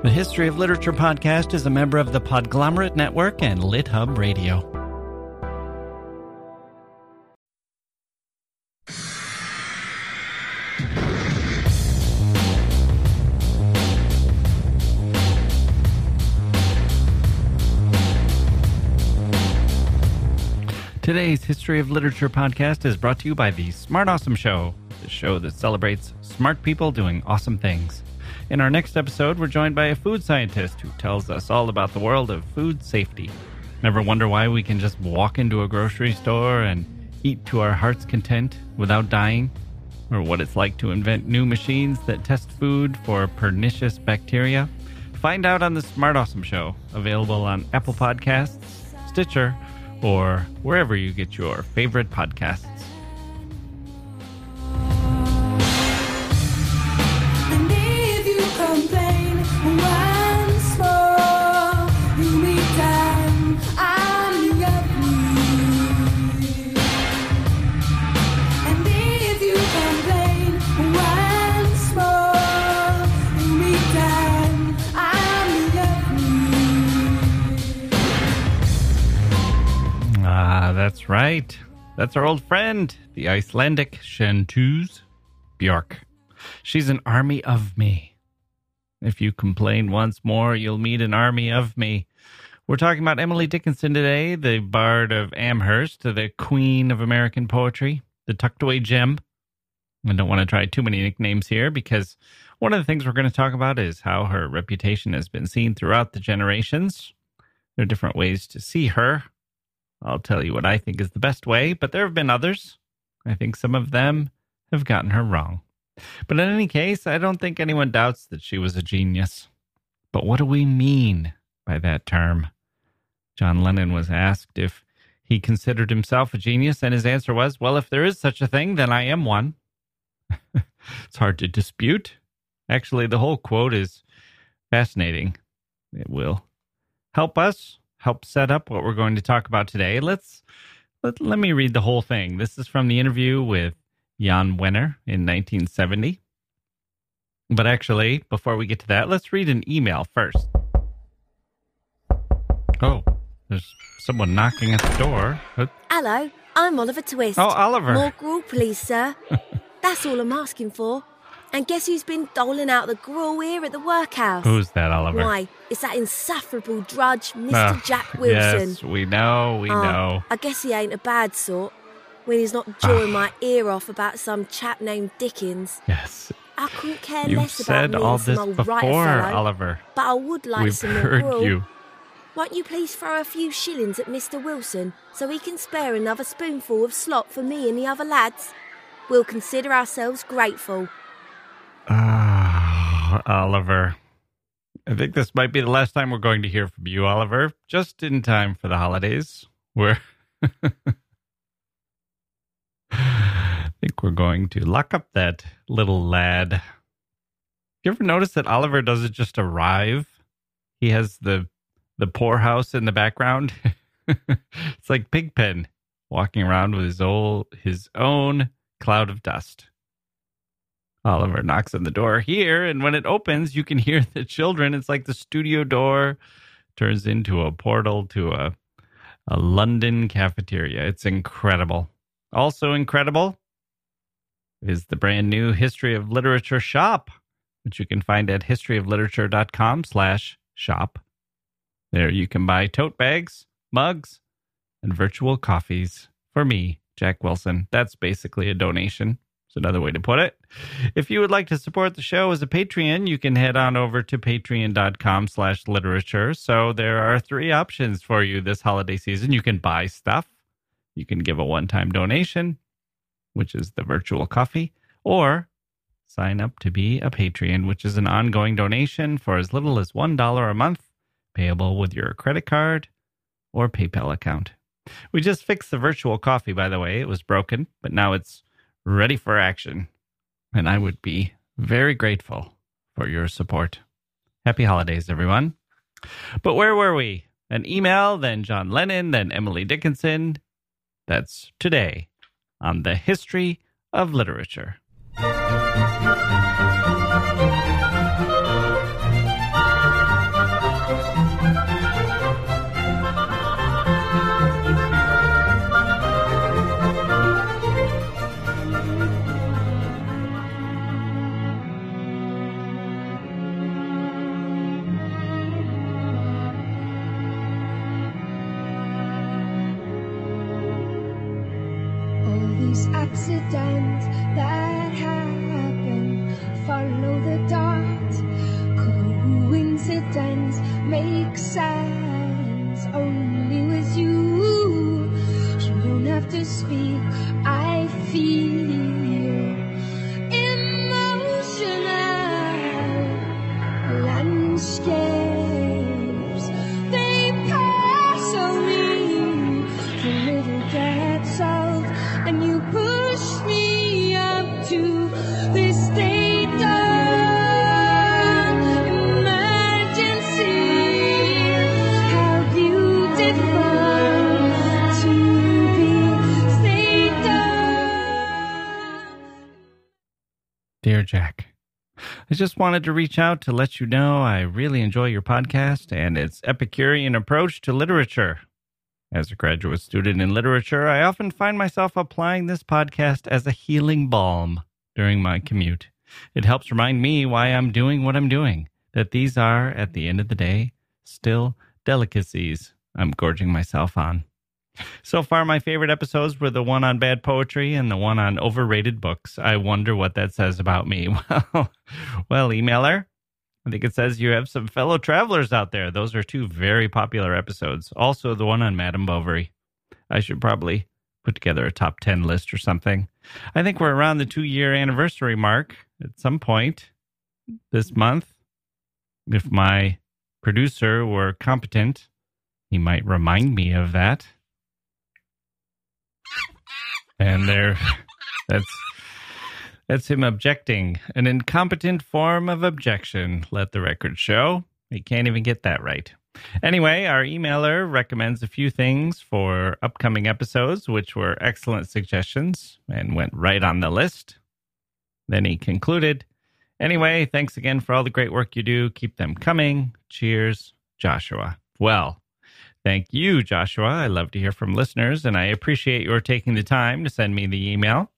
The History of Literature podcast is a member of the Podglomerate Network and LitHub Radio. Today's History of Literature podcast is brought to you by the Smart Awesome Show, the show that celebrates smart people doing awesome things. In our next episode, we're joined by a food scientist who tells us all about the world of food safety. Never wonder why we can just walk into a grocery store and eat to our heart's content without dying? Or what it's like to invent new machines that test food for pernicious bacteria? Find out on the Smart Awesome Show, available on Apple Podcasts, Stitcher, or wherever you get your favorite podcasts. That's right. That's our old friend, the Icelandic Chanteuse Björk. She's an army of me. If you complain once more, you'll meet an army of me. We're talking about Emily Dickinson today, the bard of Amherst, the queen of American poetry, the tucked away gem. I don't want to try too many nicknames here because one of the things we're going to talk about is how her reputation has been seen throughout the generations. There are different ways to see her. I'll tell you what I think is the best way, but there have been others. I think some of them have gotten her wrong. But in any case, I don't think anyone doubts that she was a genius. But what do we mean by that term? John Lennon was asked if he considered himself a genius, and his answer was, Well, if there is such a thing, then I am one. it's hard to dispute. Actually, the whole quote is fascinating. It will help us help set up what we're going to talk about today. Let's let, let me read the whole thing. This is from the interview with Jan Wenner in 1970. But actually, before we get to that, let's read an email first. Oh, there's someone knocking at the door. Hello, I'm Oliver Twist. Oh, Oliver. More gruel, please, sir. That's all I'm asking for. And guess who's been doling out the gruel here at the workhouse? Who's that, Oliver? Why, it's that insufferable drudge, Mr. Ah, Jacke Wilson. Yes, we know, we Oh, know. I guess he ain't a bad sort. When he's not jawing my ear off about some chap named Dickens. Yes. I couldn't care You've less about me all this old before, fellow, Oliver. But I would like We've some more heard gruel. you. Won't you please throw a few shillings at Mr. Wilson so he can spare another spoonful of slop for me and the other lads? We'll consider ourselves grateful. Ah, Oliver. I think this might be the last time we're going to hear from you, Oliver. Just in time for the holidays. We're. I think we're going to lock up that little lad. You ever notice that Oliver doesn't just arrive? He has the the poorhouse in the background. it's like Pigpen walking around with his old his own cloud of dust. Oliver knocks on the door here, and when it opens, you can hear the children. It's like the studio door turns into a portal to a, a London cafeteria. It's incredible. Also incredible is the brand new History of Literature shop, which you can find at historyofliterature.com slash shop. There you can buy tote bags, mugs, and virtual coffees for me, Jacke Wilson. That's basically a donation. It's another way to put it. If you would like to support the show as a Patreon, you can head on over to patreon.com slash literature. So there are three options for you this holiday season. You can buy stuff. You can give a one-time donation, which is the virtual coffee, or sign up to be a Patreon, which is an ongoing donation for as little as $1 a month, payable with your credit card or PayPal account. We just fixed the virtual coffee, by the way. It was broken, but now it's ready for action. And I would be very grateful for your support. Happy holidays, everyone. But where were we? An email, then John Lennon, then Emily Dickinson. That's today on the history of literature. Just wanted to reach out to let you know I really enjoy your podcast and its Epicurean approach to literature. As a graduate student in literature, I often find myself applying this podcast as a healing balm during my commute. It helps remind me why I'm doing what I'm doing, that these are, at the end of the day, still delicacies I'm gorging myself on. So far, my favorite episodes were the one on bad poetry and the one on overrated books. I wonder what that says about me. Well, well, emailer, I think it says you have some fellow travelers out there. Those are two very popular episodes. Also, the one on Madame Bovary. I should probably put together a top 10 list or something. I think we're around the two year anniversary mark at some point this month. If my producer were competent, he might remind me of that. And there, that's that's him objecting. An incompetent form of objection, let the record show. He can't even get that right. Anyway, our emailer recommends a few things for upcoming episodes, which were excellent suggestions and went right on the list. Then he concluded Anyway, thanks again for all the great work you do. Keep them coming. Cheers, Joshua. Well, thank you, Joshua. I love to hear from listeners, and I appreciate your taking the time to send me the email.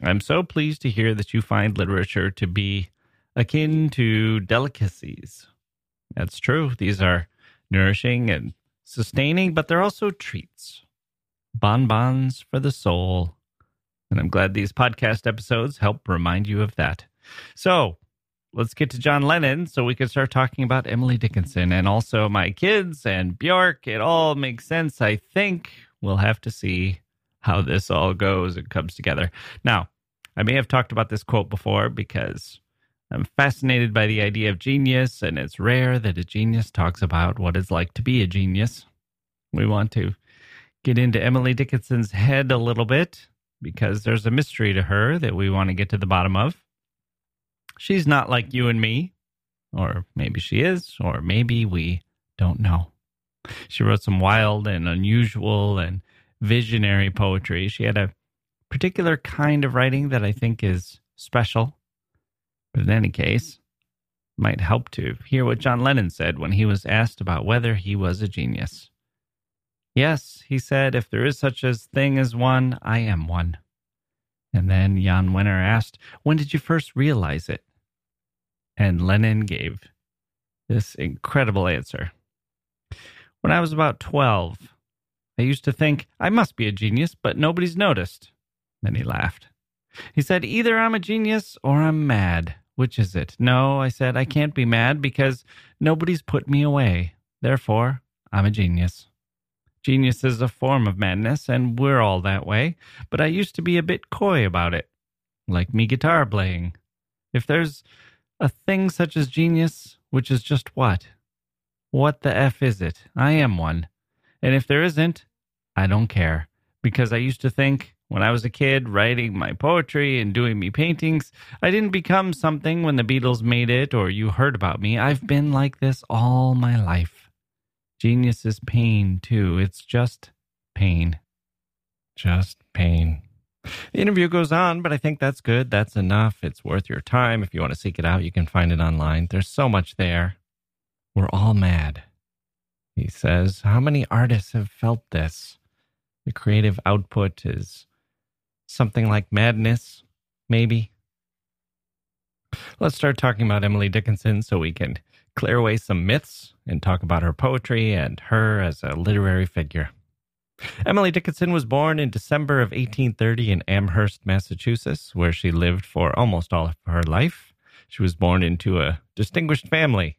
I'm so pleased to hear that you find literature to be akin to delicacies. That's true. These are nourishing and sustaining, but they're also treats, bonbons for the soul. And I'm glad these podcast episodes help remind you of that. So let's get to John Lennon so we can start talking about Emily Dickinson and also my kids and Björk. It all makes sense, I think. We'll have to see how this all goes and comes together. Now, I may have talked about this quote before because I'm fascinated by the idea of genius, and it's rare that a genius talks about what it's like to be a genius. We want to get into Emily Dickinson's head a little bit because there's a mystery to her that we want to get to the bottom of. She's not like you and me, or maybe she is, or maybe we don't know. She wrote some wild and unusual and visionary poetry. She had a particular kind of writing that I think is special. But in any case, might help to hear what John Lennon said when he was asked about whether he was a genius. Yes, he said, if there is such a thing as one, I am one. And then Jan Wenner asked, When did you first realize it? And Lennon gave this incredible answer. When I was about 12, I used to think I must be a genius, but nobody's noticed. Then he laughed. He said, Either I'm a genius or I'm mad. Which is it? No, I said, I can't be mad because nobody's put me away. Therefore, I'm a genius. Genius is a form of madness, and we're all that way, but I used to be a bit coy about it, like me guitar playing. If there's a thing such as genius, which is just what? What the F is it? I am one. And if there isn't, I don't care. Because I used to think when I was a kid writing my poetry and doing me paintings, I didn't become something when the Beatles made it or you heard about me. I've been like this all my life. Genius is pain, too. It's just pain. Just pain. The interview goes on, but I think that's good. That's enough. It's worth your time. If you want to seek it out, you can find it online. There's so much there. We're all mad. He says, How many artists have felt this? The creative output is something like madness, maybe. Let's start talking about Emily Dickinson so we can clear away some myths and talk about her poetry and her as a literary figure. Emily Dickinson was born in December of 1830 in Amherst, Massachusetts, where she lived for almost all of her life. She was born into a distinguished family.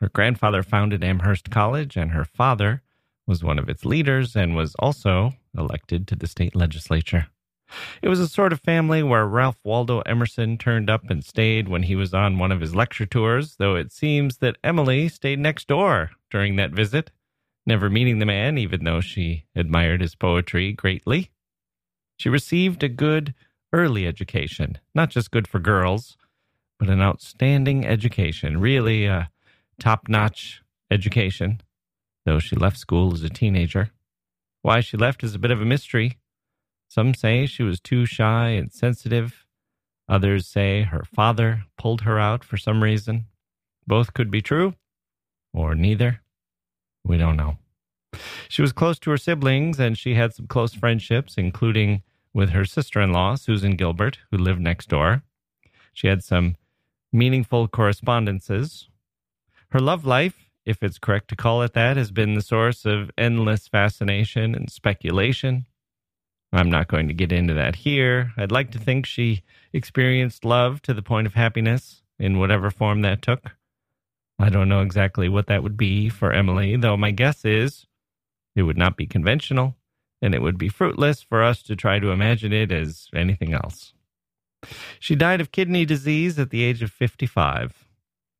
Her grandfather founded Amherst College, and her father was one of its leaders and was also elected to the state legislature. It was a sort of family where Ralph Waldo Emerson turned up and stayed when he was on one of his lecture tours, though it seems that Emily stayed next door during that visit, never meeting the man, even though she admired his poetry greatly. She received a good early education, not just good for girls, but an outstanding education, really a top notch education, though she left school as a teenager. Why she left is a bit of a mystery. Some say she was too shy and sensitive. Others say her father pulled her out for some reason. Both could be true, or neither. We don't know. She was close to her siblings, and she had some close friendships, including with her sister in law, Susan Gilbert, who lived next door. She had some meaningful correspondences. Her love life, if it's correct to call it that, has been the source of endless fascination and speculation. I'm not going to get into that here. I'd like to think she experienced love to the point of happiness in whatever form that took. I don't know exactly what that would be for Emily, though my guess is it would not be conventional, and it would be fruitless for us to try to imagine it as anything else. She died of kidney disease at the age of 55.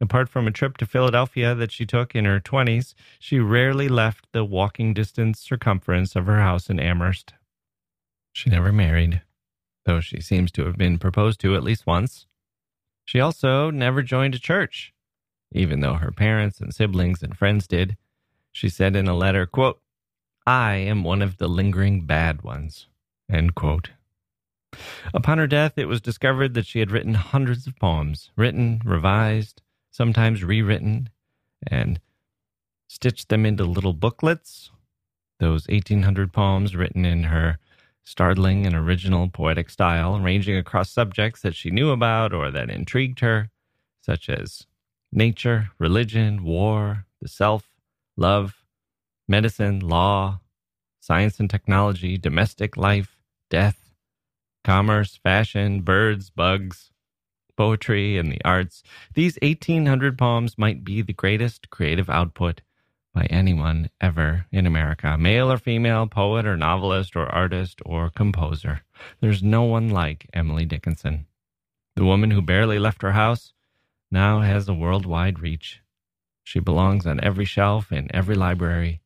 Apart from a trip to Philadelphia that she took in her 20s, she rarely left the walking distance circumference of her house in Amherst. She never married, though she seems to have been proposed to at least once. She also never joined a church, even though her parents and siblings and friends did. She said in a letter, quote, I am one of the lingering bad ones. End quote. Upon her death, it was discovered that she had written hundreds of poems, written, revised, sometimes rewritten, and stitched them into little booklets. Those 1,800 poems written in her startling and original poetic style, ranging across subjects that she knew about or that intrigued her, such as nature, religion, war, the self, love, medicine, law, science and technology, domestic life, death, commerce, fashion, birds, bugs, poetry, and the arts. These 1,800 poems might be the greatest creative output by anyone ever in America, male or female, poet or novelist or artist or composer. There's no one like Emily Dickinson. The woman who barely left her house now has a worldwide reach. She belongs on every shelf in every library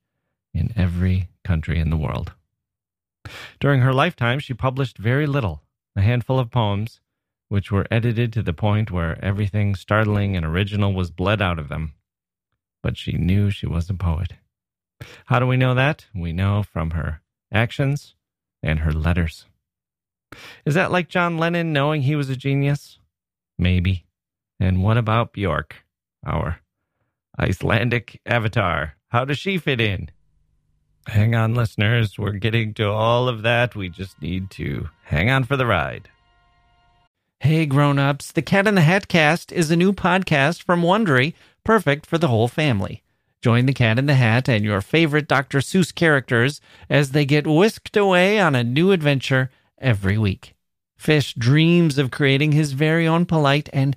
in every country in the world. During her lifetime, she published very little, a handful of poems, which were edited to the point where everything startling and original was bled out of them but she knew she was a poet. How do we know that? We know from her actions and her letters. Is that like John Lennon knowing he was a genius? Maybe. And what about Björk, our Icelandic avatar? How does she fit in? Hang on, listeners. We're getting to all of that. We just need to hang on for the ride. Hey grown-ups, the Cat in the Hat cast is a new podcast from Wondery, perfect for the whole family. Join the Cat in the Hat and your favorite Dr. Seuss characters as they get whisked away on a new adventure every week. Fish dreams of creating his very own polite and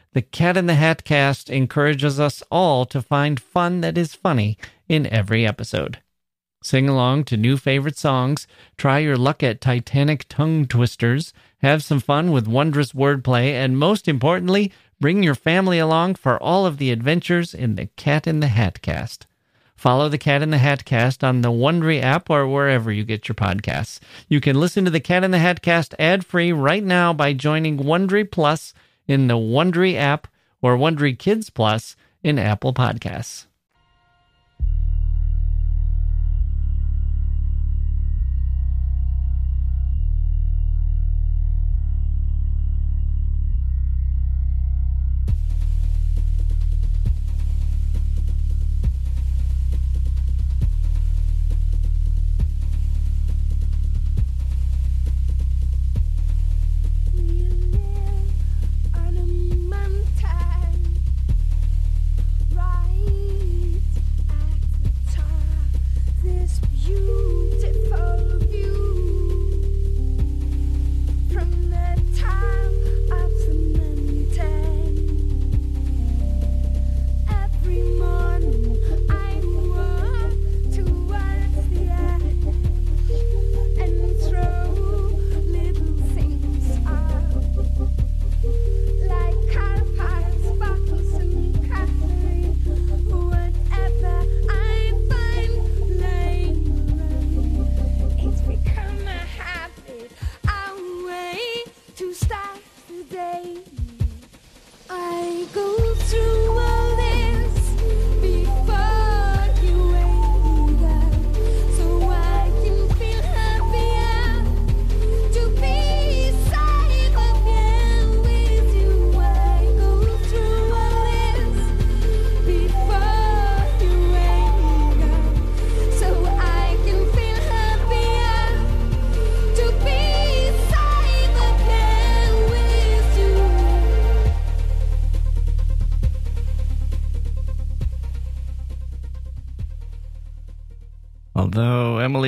the Cat in the Hat cast encourages us all to find fun that is funny in every episode. Sing along to new favorite songs, try your luck at Titanic tongue twisters, have some fun with wondrous wordplay, and most importantly, bring your family along for all of the adventures in the Cat in the Hat cast. Follow the Cat in the Hat cast on the Wondery app or wherever you get your podcasts. You can listen to the Cat in the Hat cast ad-free right now by joining Wondery Plus in the Wondery app or Wondery Kids Plus in Apple Podcasts.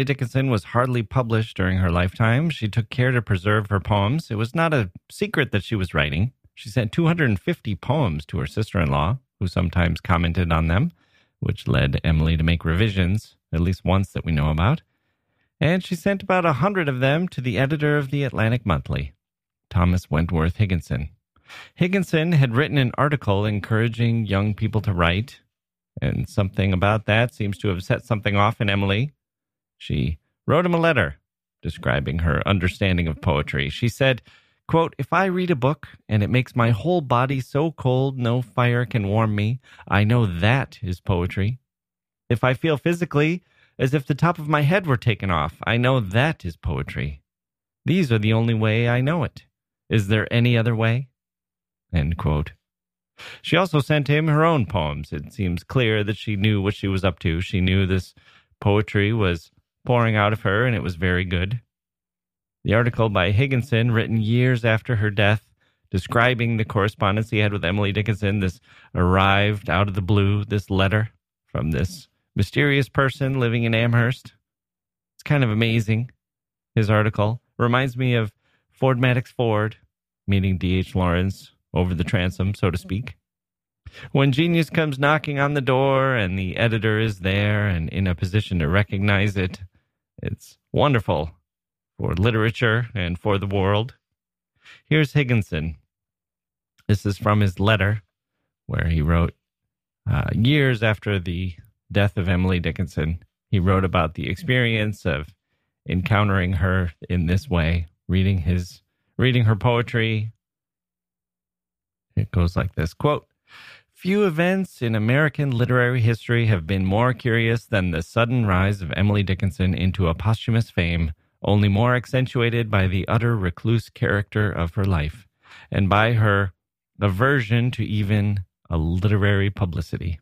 Dickinson was hardly published during her lifetime. She took care to preserve her poems. It was not a secret that she was writing. She sent 250 poems to her sister in law, who sometimes commented on them, which led Emily to make revisions, at least once that we know about. And she sent about a hundred of them to the editor of the Atlantic Monthly, Thomas Wentworth Higginson. Higginson had written an article encouraging young people to write, and something about that seems to have set something off in Emily. She wrote him a letter describing her understanding of poetry. She said, quote, If I read a book and it makes my whole body so cold no fire can warm me, I know that is poetry. If I feel physically as if the top of my head were taken off, I know that is poetry. These are the only way I know it. Is there any other way? End quote. She also sent him her own poems. It seems clear that she knew what she was up to. She knew this poetry was pouring out of her, and it was very good. The article by Higginson, written years after her death, describing the correspondence he had with Emily Dickinson, this arrived out of the blue, this letter from this mysterious person living in Amherst. It's kind of amazing. His article reminds me of Ford Madox Ford meeting D.H. Lawrence over the transom, so to speak. When genius comes knocking on the door and the editor is there and in a position to recognize it, it's wonderful for literature and for the world. Here's Higginson. This is from his letter where he wrote uh, years after the death of Emily Dickinson. He wrote about the experience of encountering her in this way, reading his reading her poetry. It goes like this quote Few events in American literary history have been more curious than the sudden rise of Emily Dickinson into a posthumous fame, only more accentuated by the utter recluse character of her life, and by her aversion to even a literary publicity.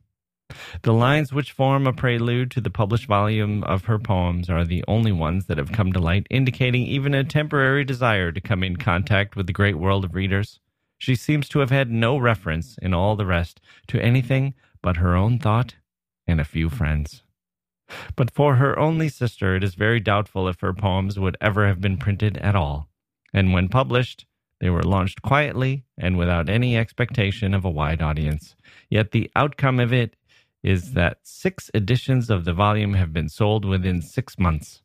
The lines which form a prelude to the published volume of her poems are the only ones that have come to light, indicating even a temporary desire to come in contact with the great world of readers. She seems to have had no reference in all the rest to anything but her own thought and a few friends. But for her only sister, it is very doubtful if her poems would ever have been printed at all. And when published, they were launched quietly and without any expectation of a wide audience. Yet the outcome of it is that six editions of the volume have been sold within six months.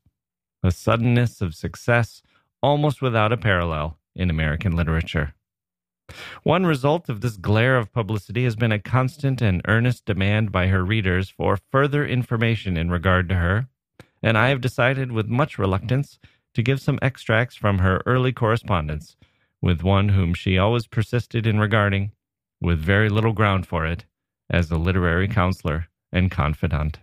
A suddenness of success almost without a parallel in American literature. One result of this glare of publicity has been a constant and earnest demand by her readers for further information in regard to her, and I have decided with much reluctance to give some extracts from her early correspondence with one whom she always persisted in regarding, with very little ground for it, as a literary counselor and confidant.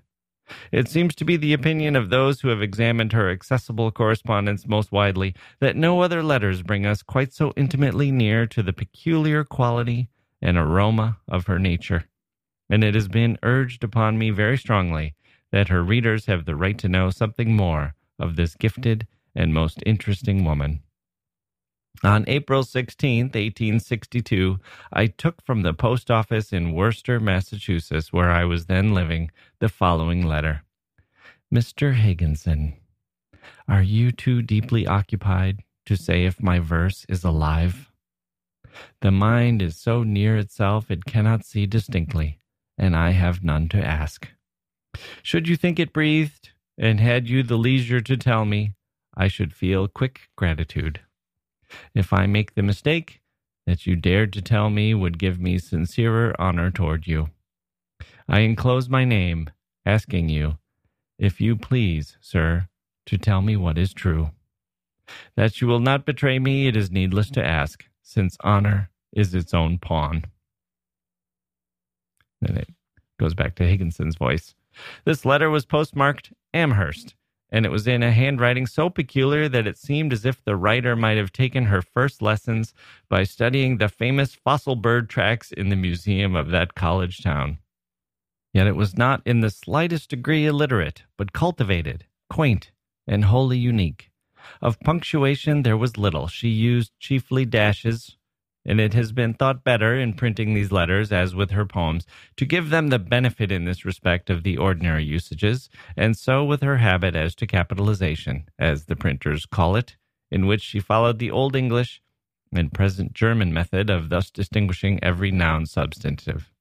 It seems to be the opinion of those who have examined her accessible correspondence most widely that no other letters bring us quite so intimately near to the peculiar quality and aroma of her nature. And it has been urged upon me very strongly that her readers have the right to know something more of this gifted and most interesting woman. On April 16, 1862, I took from the post office in Worcester, Massachusetts, where I was then living, the following letter Mr. Higginson, are you too deeply occupied to say if my verse is alive? The mind is so near itself it cannot see distinctly, and I have none to ask. Should you think it breathed, and had you the leisure to tell me, I should feel quick gratitude. If I make the mistake that you dared to tell me would give me sincerer honor toward you. I enclose my name, asking you, if you please, sir, to tell me what is true. That you will not betray me, it is needless to ask, since honor is its own pawn. Then it goes back to Higginson's voice. This letter was postmarked Amherst, and it was in a handwriting so peculiar that it seemed as if the writer might have taken her first lessons by studying the famous fossil bird tracks in the museum of that college town. Yet it was not in the slightest degree illiterate, but cultivated, quaint, and wholly unique. Of punctuation there was little. She used chiefly dashes, and it has been thought better in printing these letters, as with her poems, to give them the benefit in this respect of the ordinary usages, and so with her habit as to capitalization, as the printers call it, in which she followed the Old English and present German method of thus distinguishing every noun substantive.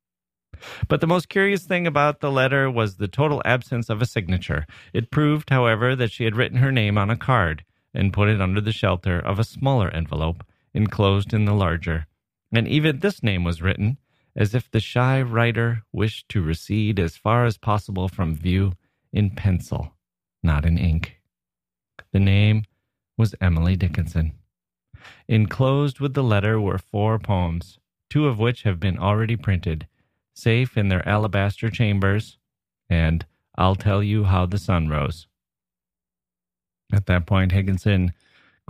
But the most curious thing about the letter was the total absence of a signature. It proved, however, that she had written her name on a card and put it under the shelter of a smaller envelope enclosed in the larger. And even this name was written, as if the shy writer wished to recede as far as possible from view in pencil, not in ink. The name was Emily Dickinson. Enclosed with the letter were four poems, two of which have been already printed, safe in their alabaster chambers, and I'll tell you how the sun rose. At that point, Higginson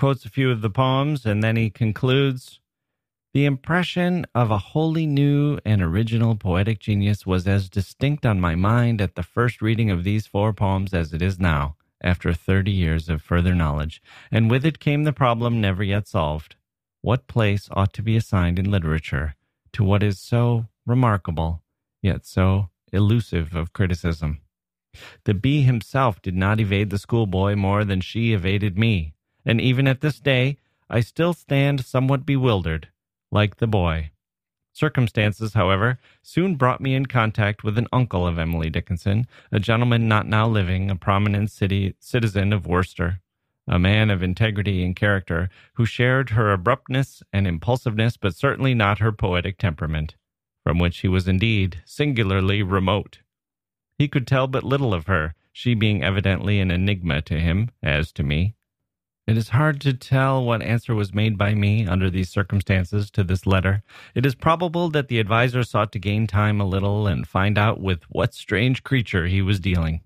quotes a few of the poems, and then he concludes The impression of a wholly new and original poetic genius was as distinct on my mind at the first reading of these four poems as it is now, after 30 years of further knowledge, and with it came the problem never yet solved. What place ought to be assigned in literature to what is so remarkable, yet so elusive of criticism? The bee himself did not evade the schoolboy more than she evaded me, and even at this day I still stand somewhat bewildered, like the boy. Circumstances, however, soon brought me in contact with an uncle of Emily Dickinson, a gentleman not now living, a prominent city citizen of Worcester, a man of integrity and character, who shared her abruptness and impulsiveness, but certainly not her poetic temperament, from which he was indeed singularly remote. He could tell but little of her, she being evidently an enigma to him, as to me. It is hard to tell what answer was made by me under these circumstances to this letter. It is probable that the adviser sought to gain time a little and find out with what strange creature he was dealing.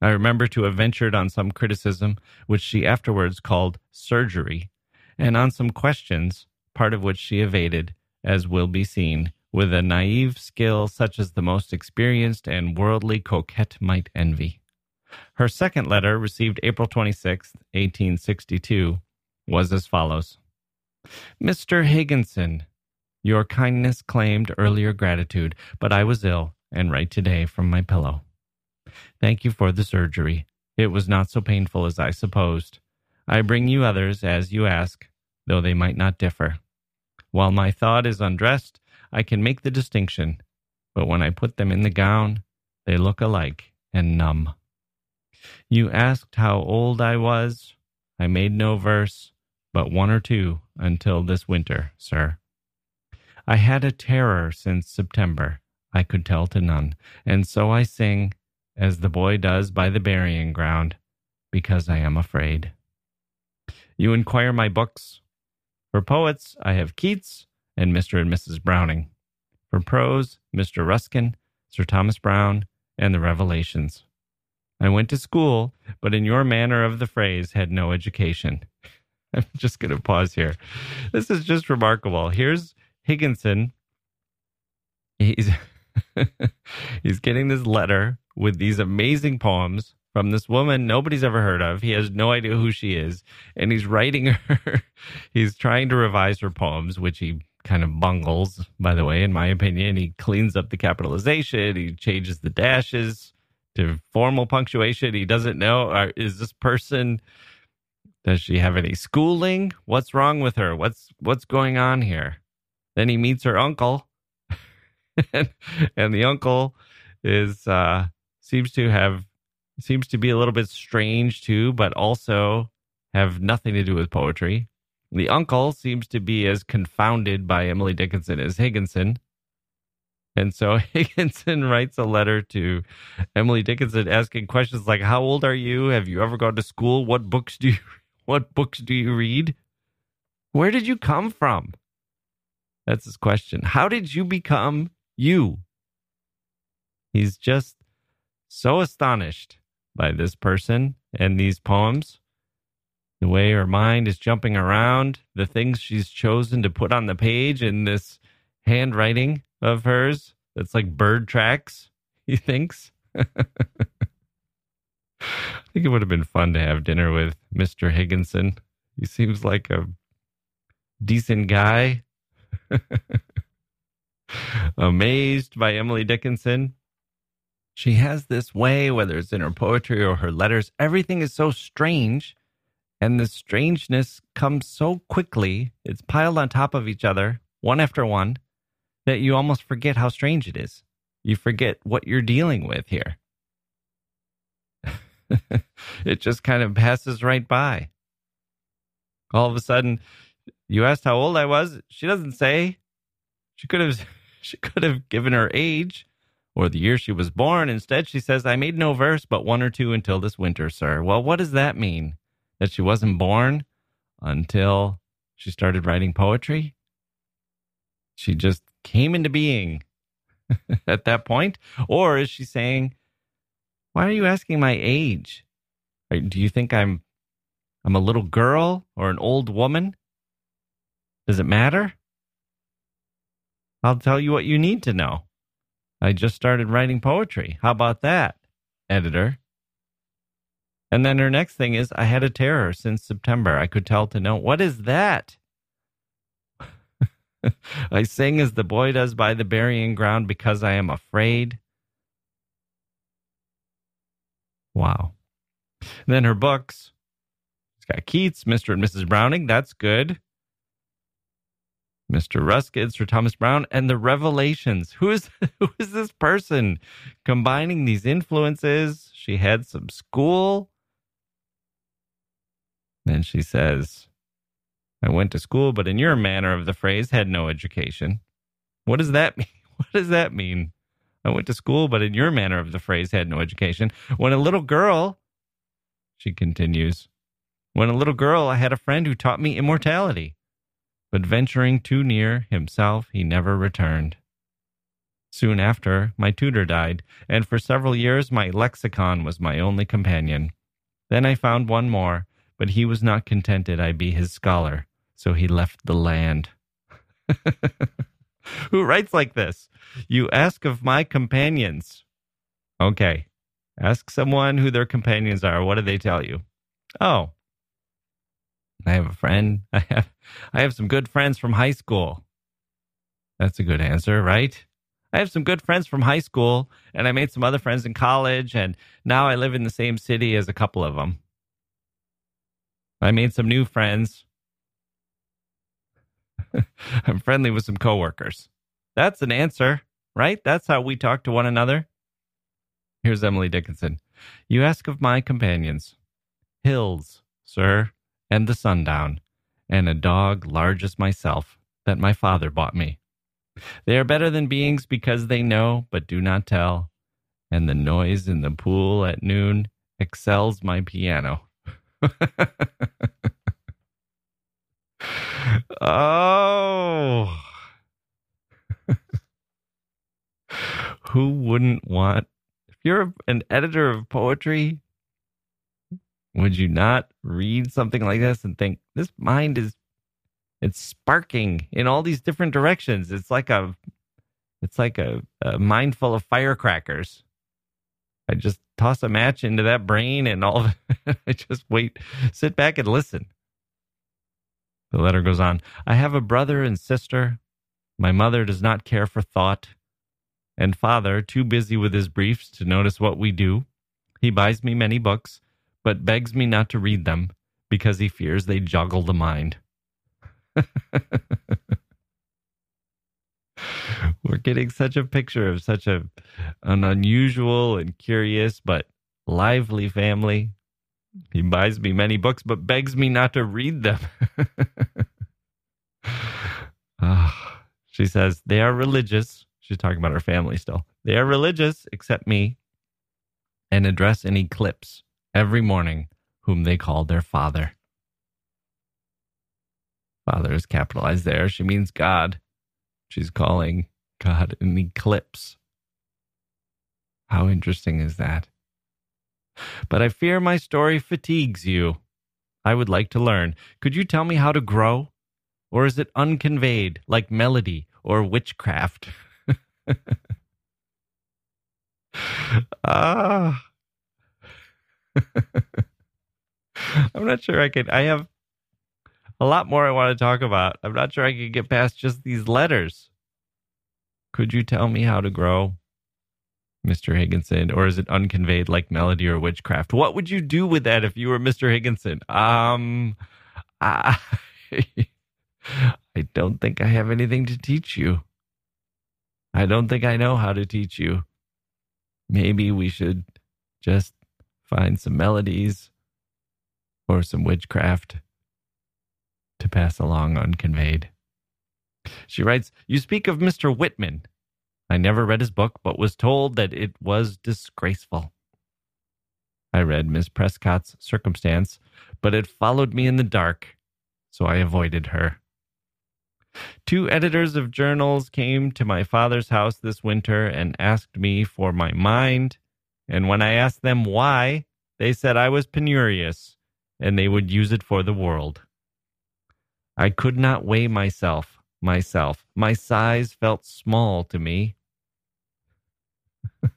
I remember to have ventured on some criticism, which she afterwards called surgery, and on some questions, part of which she evaded, as will be seen, with a naive skill such as the most experienced and worldly coquette might envy. Her second letter, received April 26, 1862, was as follows Mr. Higginson, your kindness claimed earlier gratitude, but I was ill and write today from my pillow. Thank you for the surgery. It was not so painful as I supposed. I bring you others as you ask, though they might not differ. While my thought is undressed, I can make the distinction, but when I put them in the gown, they look alike and numb. You asked how old I was. I made no verse, but one or two until this winter, sir. I had a terror since September, I could tell to none, and so I sing, as the boy does by the burying ground, because I am afraid. You inquire my books. For poets, I have Keats and Mr. and Mrs. Browning. For prose, Mr. Ruskin, Sir Thomas Browne, and the Revelations. I went to school, but in your manner of the phrase, had no education. I'm just going to pause here. This is just remarkable. Here's Higginson. He's he's getting this letter with these amazing poems from this woman nobody's ever heard of. He has no idea who she is, and he's writing her. he's trying to revise her poems, which he kind of bungles, by the way, in my opinion. He cleans up the capitalization, he changes the dashes to formal punctuation. He doesn't know uh, is this person does she have any schooling? What's wrong with her? What's what's going on here? Then he meets her uncle. and, and the uncle is uh seems to have seems to be a little bit strange too, but also have nothing to do with poetry. The uncle seems to be as confounded by Emily Dickinson as Higginson. And so Higginson writes a letter to Emily Dickinson asking questions like how old are you? Have you ever gone to school? What books do you what books do you read? Where did you come from? That's his question. How did you become you? He's just so astonished by this person and these poems. The way her mind is jumping around, the things she's chosen to put on the page in this handwriting of hers that's like bird tracks, he thinks. I think it would have been fun to have dinner with Mr. Higginson. He seems like a decent guy. Amazed by Emily Dickinson. She has this way, whether it's in her poetry or her letters, everything is so strange. And the strangeness comes so quickly, it's piled on top of each other, one after one, that you almost forget how strange it is. You forget what you're dealing with here. it just kind of passes right by. All of a sudden, you asked how old I was. She doesn't say. She could have she could have given her age or the year she was born. Instead, she says, I made no verse but one or two until this winter, sir. Well, what does that mean? That she wasn't born until she started writing poetry? She just came into being at that point? Or is she saying, Why are you asking my age? Do you think I'm I'm a little girl or an old woman? Does it matter? I'll tell you what you need to know. I just started writing poetry. How about that, editor? And then her next thing is I had a terror since September. I could tell to know what is that? I sing as the boy does by the burying ground because I am afraid. Wow. And then her books. It's got Keats, Mr. and Mrs. Browning. That's good. Mr. Ruskin, for Thomas Browne and the Revelations. Who is who is this person combining these influences? She had some school. Then she says, I went to school, but in your manner of the phrase, had no education. What does that mean? What does that mean? I went to school, but in your manner of the phrase, had no education. When a little girl, she continues, when a little girl, I had a friend who taught me immortality but venturing too near himself, he never returned. Soon after, my tutor died, and for several years my lexicon was my only companion. Then I found one more, but he was not contented I be his scholar, so he left the land. Who writes like this? You ask of my companions. Okay. Ask someone who their companions are. What do they tell you? Oh, I have a friend. I have I have some good friends from high school. That's a good answer, right? I have some good friends from high school, and I made some other friends in college, and now I live in the same city as a couple of them. I made some new friends. I'm friendly with some coworkers. That's an answer, right? That's how we talk to one another. Here's Emily Dickinson. You ask of my companions. Hills, sir and the sundown, and a dog large as myself that my father bought me. They are better than beings because they know but do not tell, and the noise in the pool at noon excels my piano. oh. Who wouldn't want, if you're an editor of poetry, would you not read something like this and think this mind is it's sparking in all these different directions? It's like a it's like a, a mind full of firecrackers. I just toss a match into that brain and all. I just wait, sit back and listen. The letter goes on. I have a brother and sister. My mother does not care for thought, and father, too busy with his briefs to notice what we do. He buys me many books, but begs me not to read them because he fears they joggle the mind. We're getting such a picture of such a an unusual and curious but lively family. He buys me many books but begs me not to read them. oh, she says they are religious. She's talking about her family still. They are religious except me and address an eclipse every morning whom they call their father. Father is capitalized there. She means God. She's calling God an eclipse. How interesting is that? But I fear my story fatigues you. I would like to learn. Could you tell me how to grow? Or is it unconveyed, like melody or witchcraft? ah. I'm not sure I could. I have, a lot more I want to talk about. I'm not sure I can get past just these letters. Could you tell me how to grow, Mr. Higginson? Or is it unconveyed like melody or witchcraft? What would you do with that if you were Mr. Higginson? Um, I, I don't think I have anything to teach you. I don't think I know how to teach you. Maybe we should just find some melodies or some witchcraft to pass along unconveyed. She writes, You speak of Mr. Whitman. I never read his book, but was told that it was disgraceful. I read Miss Prescott's circumstance, but it followed me in the dark, so I avoided her. Two editors of journals came to my father's house this winter and asked me for my mind, and when I asked them why, they said I was penurious and they would use it for the world. I could not weigh myself, myself. My size felt small to me.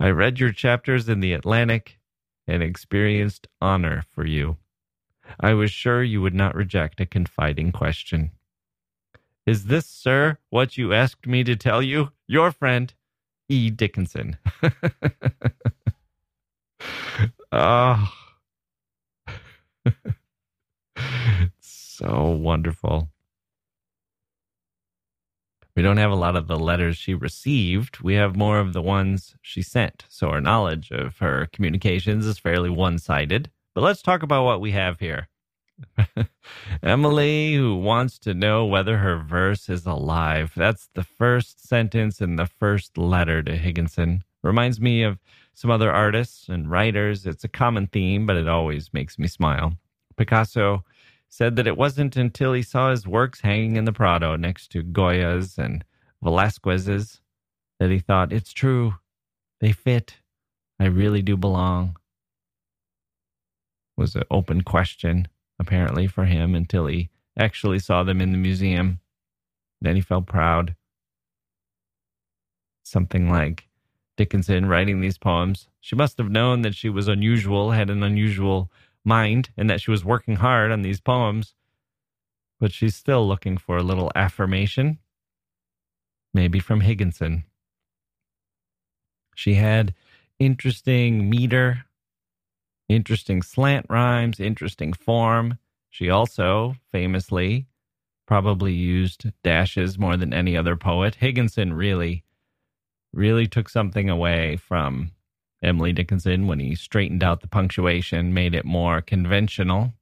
I read your chapters in the Atlantic and experienced honor for you. I was sure you would not reject a confiding question. Is this, sir, what you asked me to tell you? Your friend, E. Dickinson. oh. so wonderful. We don't have a lot of the letters she received. We have more of the ones she sent. So our knowledge of her communications is fairly one sided. But let's talk about what we have here. Emily, who wants to know whether her verse is alive. That's the first sentence in the first letter to Higginson. Reminds me of some other artists and writers. It's a common theme, but it always makes me smile. Picasso said that it wasn't until he saw his works hanging in the Prado next to Goya's and Velasquez's that he thought, it's true. They fit. I really do belong. Was an open question, apparently, for him until he actually saw them in the museum. Then he felt proud. Something like Dickinson writing these poems. She must have known that she was unusual, had an unusual mind and that she was working hard on these poems, but she's still looking for a little affirmation, maybe from Higginson. She had interesting meter, interesting slant rhymes, interesting form. She also famously probably used dashes more than any other poet. Higginson really, really took something away from Emily Dickinson when he straightened out the punctuation, made it more conventional.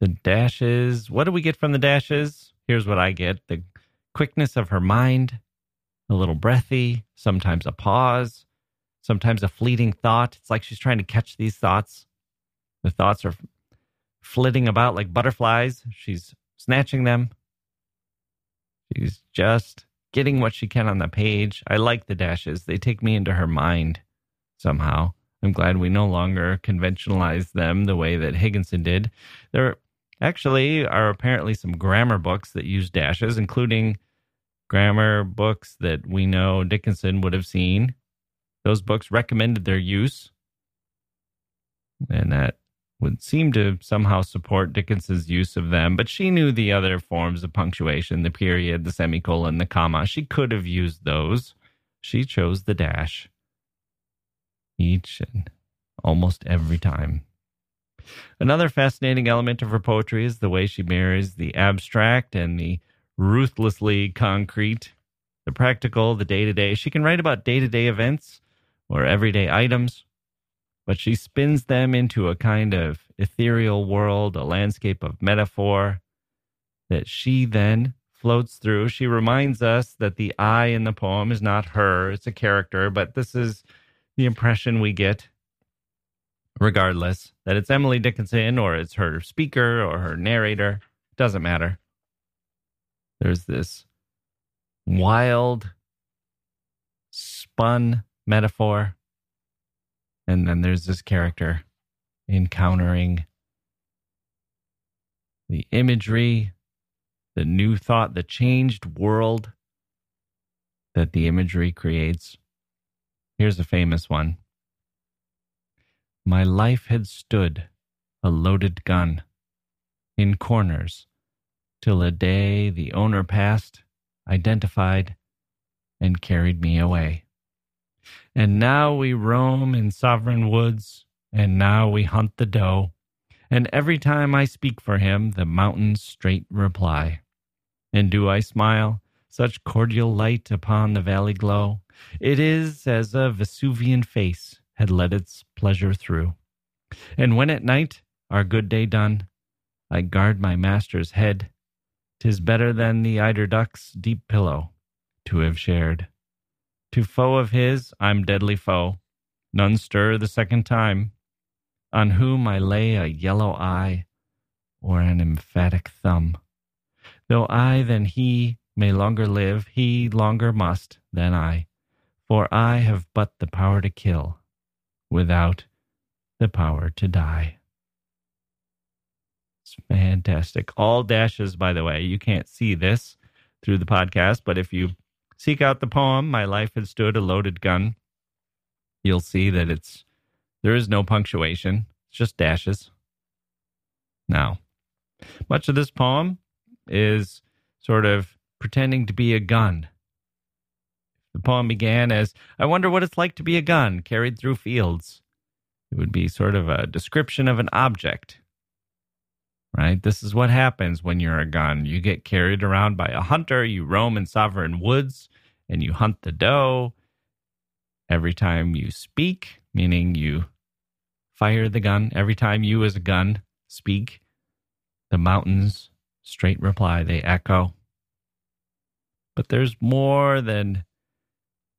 The dashes, what do we get from the dashes? Here's what I get the quickness of her mind, a little breathy, sometimes a pause, sometimes a fleeting thought. It's like she's trying to catch these thoughts. The thoughts are flitting about like butterflies. She's snatching them. She's just getting what she can on the page. I like the dashes, they take me into her mind somehow. I'm glad we no longer conventionalize them the way that Higginson did. There actually are apparently some grammar books that use dashes, including grammar books that we know Dickinson would have seen. Those books recommended their use. And that would seem to somehow support Dickinson's use of them, but she knew the other forms of punctuation, the period, the semicolon, the comma. She could have used those. She chose the dash each and almost every time. Another fascinating element of her poetry is the way she marries the abstract and the ruthlessly concrete, the practical, the day to day. She can write about day to day events or everyday items, but she spins them into a kind of ethereal world, a landscape of metaphor that she then floats through. She reminds us that the I in the poem is not her, it's a character, but this is the impression we get, regardless, that it's Emily Dickinson or it's her speaker or her narrator. Doesn't matter. There's this wild, spun metaphor. And then there's this character encountering the imagery, the new thought, the changed world that the imagery creates. Here's a famous one. My life had stood a loaded gun. in corners, till a day the owner passed, identified, and carried me away. And now we roam in sovereign woods, and now we hunt the doe, and every time I speak for him, the mountains straight reply. And do I smile, such cordial light upon the valley glow? It is as a Vesuvian face had let its pleasure through. And when at night, our good day done, I guard my master's head, 'tis better than the eider duck's deep pillow to have shared. To foe of his, I'm deadly foe, none stir the second time, on whom I lay a yellow eye or an emphatic thumb. Though I than he may longer live, he longer must than I, for I have but the power to kill, without the power to die. It's fantastic. All dashes, by the way. You can't see this through the podcast, but if you seek out the poem, My Life Had Stood a Loaded Gun, you'll see that it's there is no punctuation. It's just dashes. Now, much of this poem is sort of pretending to be a gun. The poem began as I wonder what it's like to be a gun carried through fields. It would be sort of a description of an object. Right? This is what happens when you're a gun. You get carried around by a hunter, you roam in sovereign woods, and you hunt the doe. Every time you speak, meaning you fire the gun, every time you as a gun speak, the mountains straight reply, they echo. But there's more than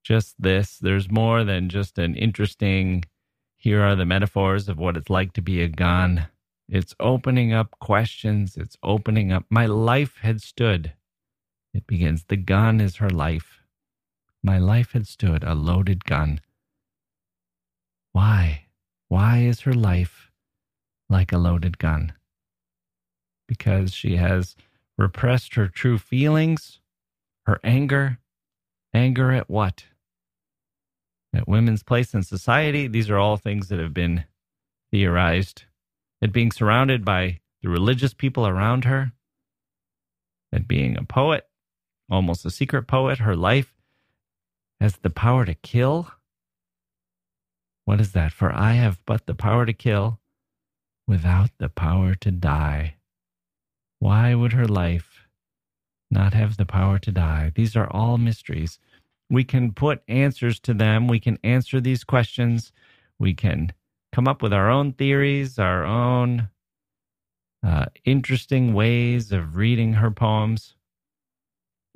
just this. There's more than just an interesting here are the metaphors of what it's like to be a gun. It's opening up questions. It's opening up. My life had stood. It begins. The gun is her life. My life had stood a loaded gun. Why? Why is her life like a loaded gun? Because she has repressed her true feelings, her anger. Anger at what? at women's place in society. These are all things that have been theorized. At being surrounded by the religious people around her, at being a poet, almost a secret poet, her life has the power to kill. What is that? For I have but the power to kill without the power to die. Why would her life not have the power to die? These are all mysteries we can put answers to them. We can answer these questions. We can come up with our own theories, our own uh, interesting ways of reading her poems.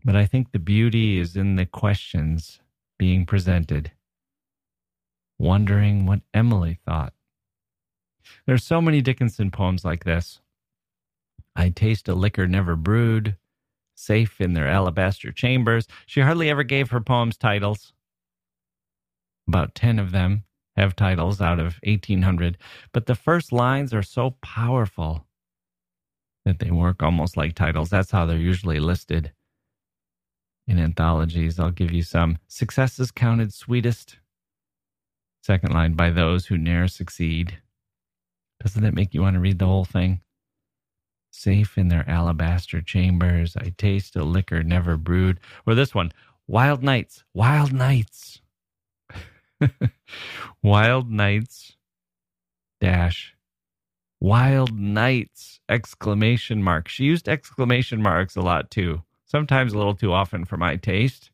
But I think the beauty is in the questions being presented, wondering what Emily thought. There's so many Dickinson poems like this. I taste a liquor never brewed safe in their alabaster chambers. She hardly ever gave her poems titles. About 10 of them have titles out of 1800, but the first lines are so powerful that they work almost like titles. That's how they're usually listed in anthologies. I'll give you some. Successes counted sweetest. Second line, by those who ne'er succeed. Doesn't that make you want to read the whole thing? Safe in their alabaster chambers. I taste a liquor never brewed. Or this one, Wild Nights, Wild Nights. wild Nights dash Wild Nights exclamation mark. She used exclamation marks a lot too. Sometimes a little too often for my taste.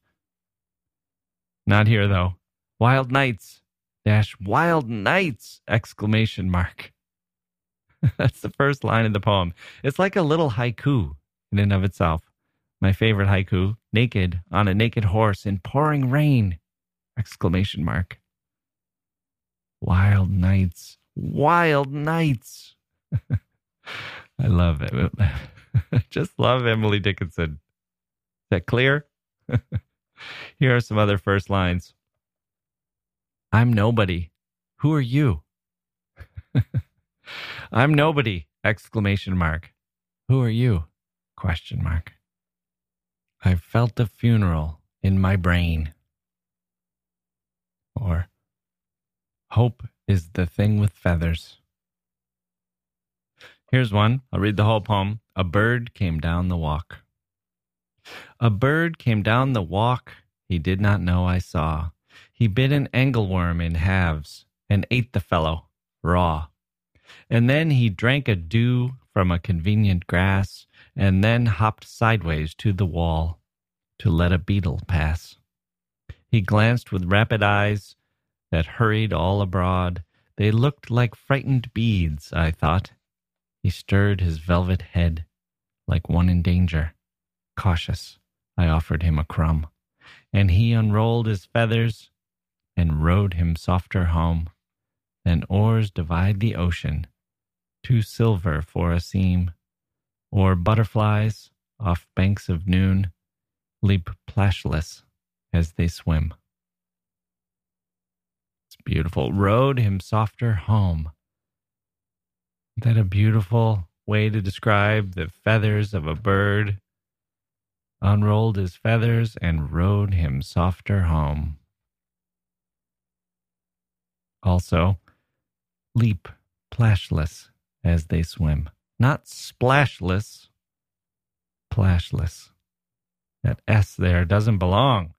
Not here though. Wild Nights dash Wild Nights exclamation mark. That's the first line of the poem. It's like a little haiku in and of itself. My favorite haiku, naked on a naked horse in pouring rain. Exclamation mark. Wild nights. Wild nights. I love it. Just love Emily Dickinson. Is that clear? Here are some other first lines. I'm nobody. Who are you? I'm nobody! Exclamation mark. Who are you? Question mark. I felt a funeral in my brain. Or hope is the thing with feathers. Here's one. I'll read the whole poem. A bird came down the walk. A bird came down the walk he did not know I saw. He bit an angleworm in halves and ate the fellow raw. And then he drank a dew from a convenient grass and then hopped sideways to the wall to let a beetle pass. He glanced with rapid eyes that hurried all abroad. They looked like frightened beads, I thought. He stirred his velvet head like one in danger. Cautious, I offered him a crumb, and he unrolled his feathers and rowed him softer home. Then oars divide the ocean, two silver for a seam, or butterflies off banks of noon leap plashless as they swim. It's beautiful. Rode him softer home. Isn't that a beautiful way to describe the feathers of a bird? Unrolled his feathers and rode him softer home. Also, leap plashless as they swim. Not splashless, plashless. That S there doesn't belong.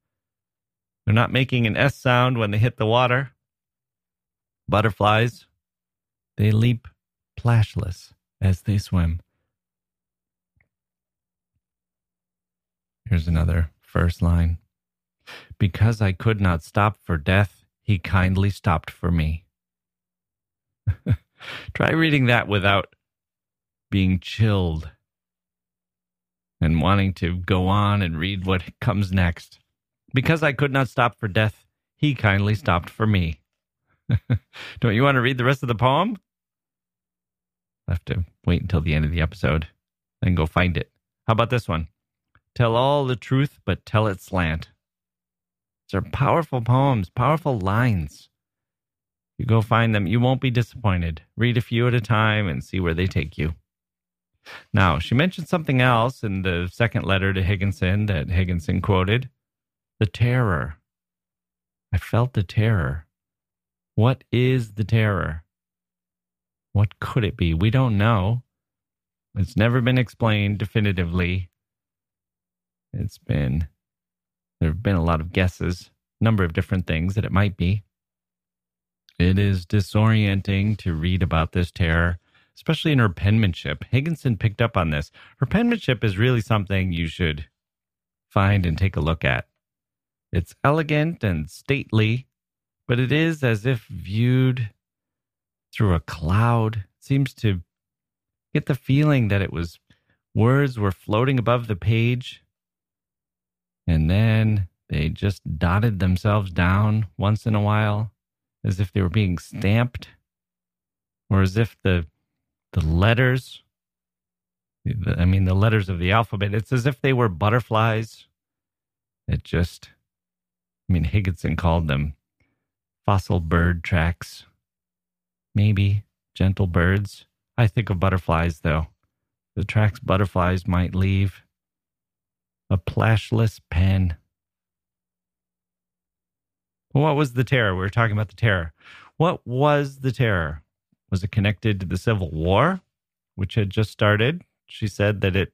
They're not making an S sound when they hit the water. Butterflies, they leap plashless as they swim. Here's another first line. Because I could not stop for death, he kindly stopped for me. Try reading that without being chilled and wanting to go on and read what comes next. Because I could not stop for death, he kindly stopped for me. Don't you want to read the rest of the poem? i have to wait until the end of the episode, then go find it. How about this one? Tell all the truth, but tell it slant. These are powerful poems, powerful lines. You go find them, you won't be disappointed. Read a few at a time and see where they take you. Now, she mentioned something else in the second letter to Higginson that Higginson quoted the terror. I felt the terror. What is the terror? What could it be? We don't know. It's never been explained definitively. It's been, there have been a lot of guesses, number of different things that it might be. It is disorienting to read about this terror especially in her penmanship. Higginson picked up on this. Her penmanship is really something you should find and take a look at. It's elegant and stately, but it is as if viewed through a cloud. It seems to get the feeling that it was words were floating above the page and then they just dotted themselves down once in a while as if they were being mm. stamped or as if the the letters, I mean, the letters of the alphabet, it's as if they were butterflies. It just, I mean, Higginson called them fossil bird tracks. Maybe gentle birds. I think of butterflies, though. The tracks butterflies might leave. A plashless pen. What was the terror? We were talking about the terror. What was the terror? Was it connected to the Civil War, which had just started? She said that it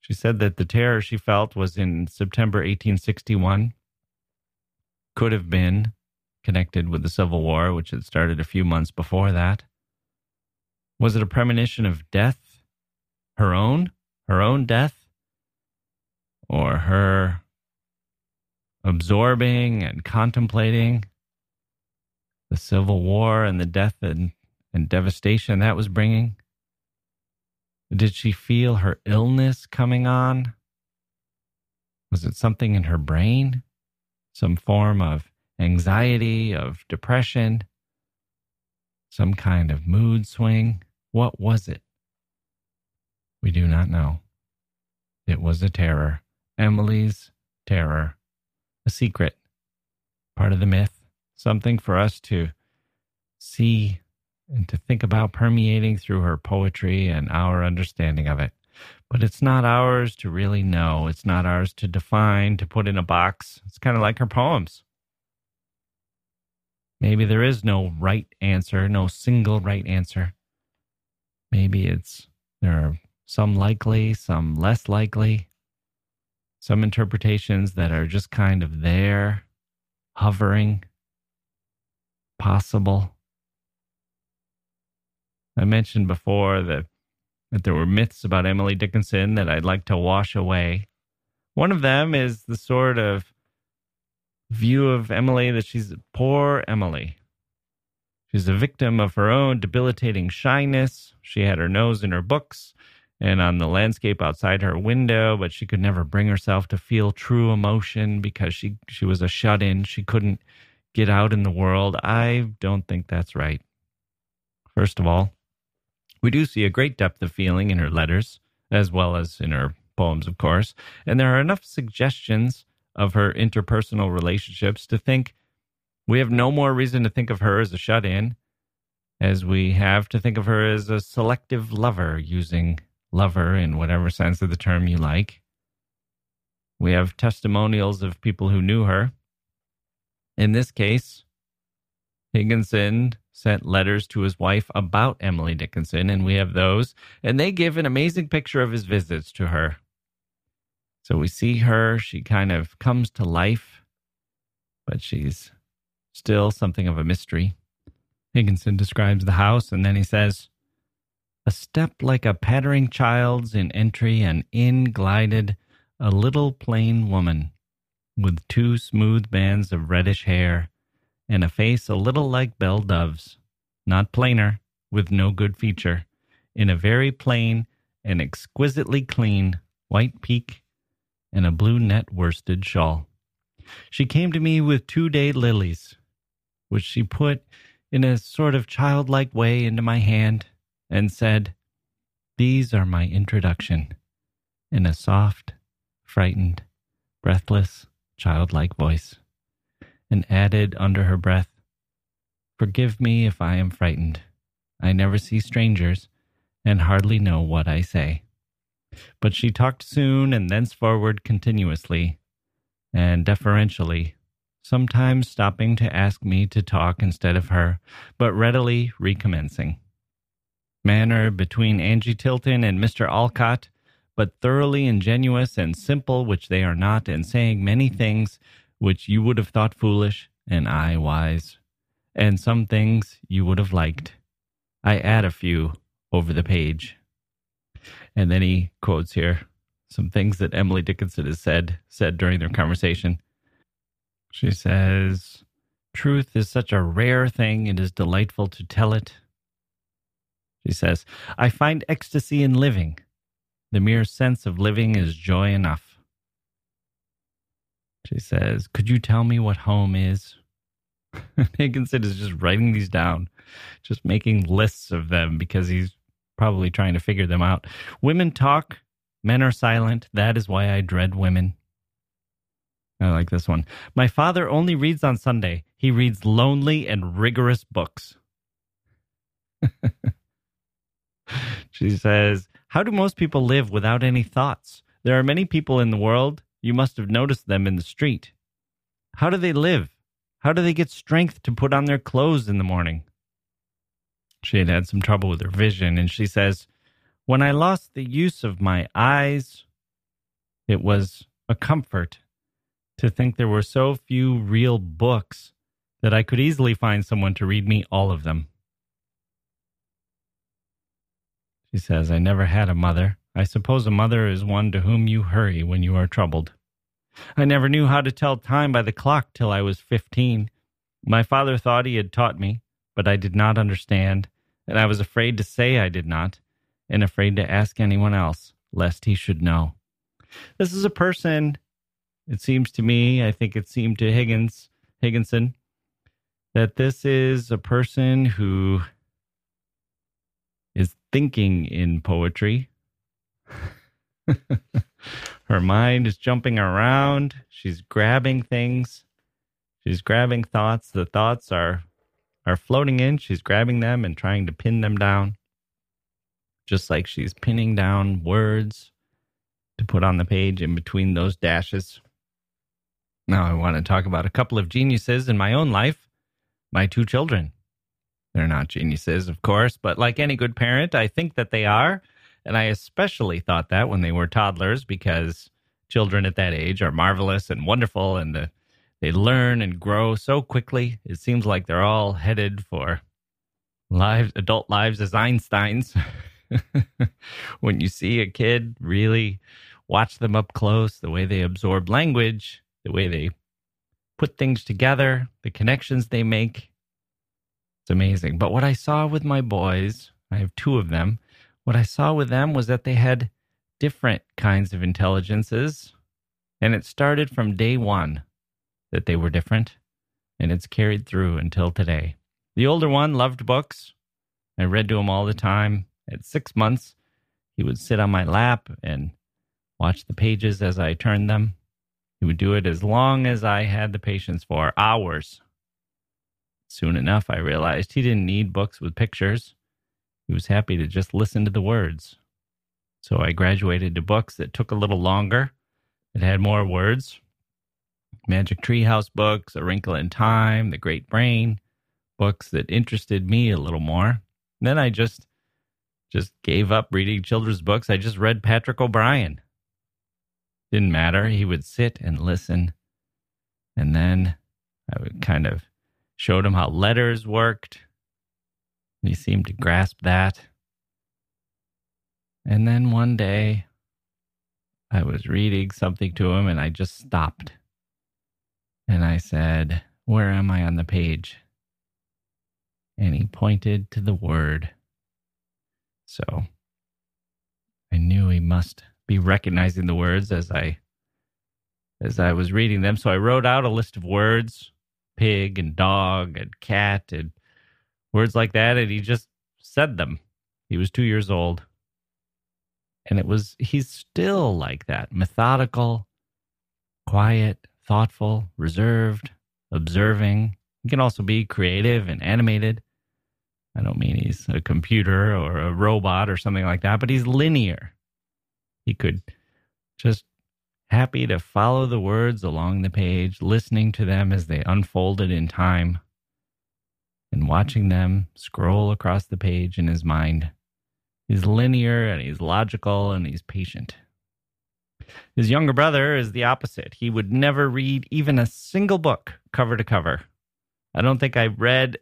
she said that the terror she felt was in September 1861 could have been connected with the Civil War, which had started a few months before that. Was it a premonition of death? Her own? Her own death? Or her absorbing and contemplating the Civil War and the death and and devastation that was bringing? Did she feel her illness coming on? Was it something in her brain? Some form of anxiety, of depression? Some kind of mood swing? What was it? We do not know. It was a terror. Emily's terror. A secret. Part of the myth. Something for us to see and to think about permeating through her poetry and our understanding of it. But it's not ours to really know. It's not ours to define, to put in a box. It's kind of like her poems. Maybe there is no right answer, no single right answer. Maybe it's there are some likely, some less likely, some interpretations that are just kind of there, hovering, possible. I mentioned before that, that there were myths about Emily Dickinson that I'd like to wash away. One of them is the sort of view of Emily that she's poor Emily. She's a victim of her own debilitating shyness. She had her nose in her books and on the landscape outside her window, but she could never bring herself to feel true emotion because she, she was a shut in. She couldn't get out in the world. I don't think that's right. First of all, we do see a great depth of feeling in her letters, as well as in her poems, of course, and there are enough suggestions of her interpersonal relationships to think we have no more reason to think of her as a shut in as we have to think of her as a selective lover, using lover in whatever sense of the term you like. We have testimonials of people who knew her. In this case, Higginson sent letters to his wife about Emily Dickinson, and we have those, and they give an amazing picture of his visits to her. So we see her, she kind of comes to life, but she's still something of a mystery. Higginson describes the house, and then he says, A step like a pattering child's in entry, and in glided a little plain woman with two smooth bands of reddish hair and a face a little like Belle Dove's, not plainer, with no good feature, in a very plain and exquisitely clean white peak and a blue net worsted shawl. She came to me with two day lilies, which she put in a sort of childlike way into my hand and said, These are my introduction, in a soft, frightened, breathless, childlike voice, and added under her breath, Forgive me if I am frightened. I never see strangers and hardly know what I say. But she talked soon and thenceforward continuously and deferentially sometimes stopping to ask me to talk instead of her, but readily recommencing. Manner between Angie Tilton and Mr. Alcott, but thoroughly ingenuous and simple, which they are not, and saying many things which you would have thought foolish, and I wise, and some things you would have liked. I add a few over the page. And then he quotes here some things that Emily Dickinson has said said during their conversation. She says, Truth is such a rare thing, it is delightful to tell it. She says, I find ecstasy in living. The mere sense of living is joy enough. She says, Could you tell me what home is? Higginson is just writing these down, just making lists of them because he's probably trying to figure them out. Women talk, men are silent. That is why I dread women. I like this one. My father only reads on Sunday. He reads lonely and rigorous books. she says, How do most people live without any thoughts? There are many people in the world. You must have noticed them in the street. How do they live? How do they get strength to put on their clothes in the morning? She had had some trouble with her vision, and she says, When I lost the use of my eyes, it was a comfort to think there were so few real books that I could easily find someone to read me all of them. She says, I never had a mother. I suppose a mother is one to whom you hurry when you are troubled. I never knew how to tell time by the clock till I was fifteen. My father thought he had taught me, but I did not understand, and I was afraid to say I did not, and afraid to ask anyone else, lest he should know. This is a person it seems to me, I think it seemed to Higgins, Higginson, that this is a person who thinking in poetry. Her mind is jumping around. She's grabbing things. She's grabbing thoughts. The thoughts are are floating in. She's grabbing them and trying to pin them down. Just like she's pinning down words to put on the page in between those dashes. Now, I want to talk about a couple of geniuses in my own life my two children. They're not geniuses, of course, but like any good parent, I think that they are. And I especially thought that when they were toddlers because children at that age are marvelous and wonderful and the, they learn and grow so quickly. It seems like they're all headed for lives, adult lives as Einsteins. when you see a kid really watch them up close, the way they absorb language, the way they put things together, the connections they make, it's amazing. But what I saw with my boys, I have two of them, what I saw with them was that they had different kinds of intelligences. And it started from day one that they were different. And it's carried through until today. The older one loved books. I read to him all the time. At six months, he would sit on my lap and watch the pages as I turned them. He would do it as long as I had the patience for hours. Soon enough, I realized he didn't need books with pictures. He was happy to just listen to the words. So I graduated to books that took a little longer, that had more words. Magic Treehouse books, A Wrinkle in Time, The Great Brain, books that interested me a little more. then I just just gave up reading children's books. I just read Patrick O'Brian. Didn't matter. He would sit and listen. And then I would kind of showed him how letters worked. He seemed to grasp that. And then one day, I was reading something to him and I just stopped. And I said, Where am I on the page? And he pointed to the word. So I knew he must be recognizing the words as I as I was reading them. So I wrote out a list of words pig and dog and cat and words like that. And he just said them. He was two years old. And it was, he's still like that methodical, quiet, thoughtful, reserved, observing. He can also be creative and animated. I don't mean he's a computer or a robot or something like that, but he's linear. He could just happy to follow the words along the page, listening to them as they unfolded in time, and watching them scroll across the page in his mind. He's linear and he's logical and he's patient. His younger brother is the opposite. He would never read even a single book cover to cover. I don't think I've read,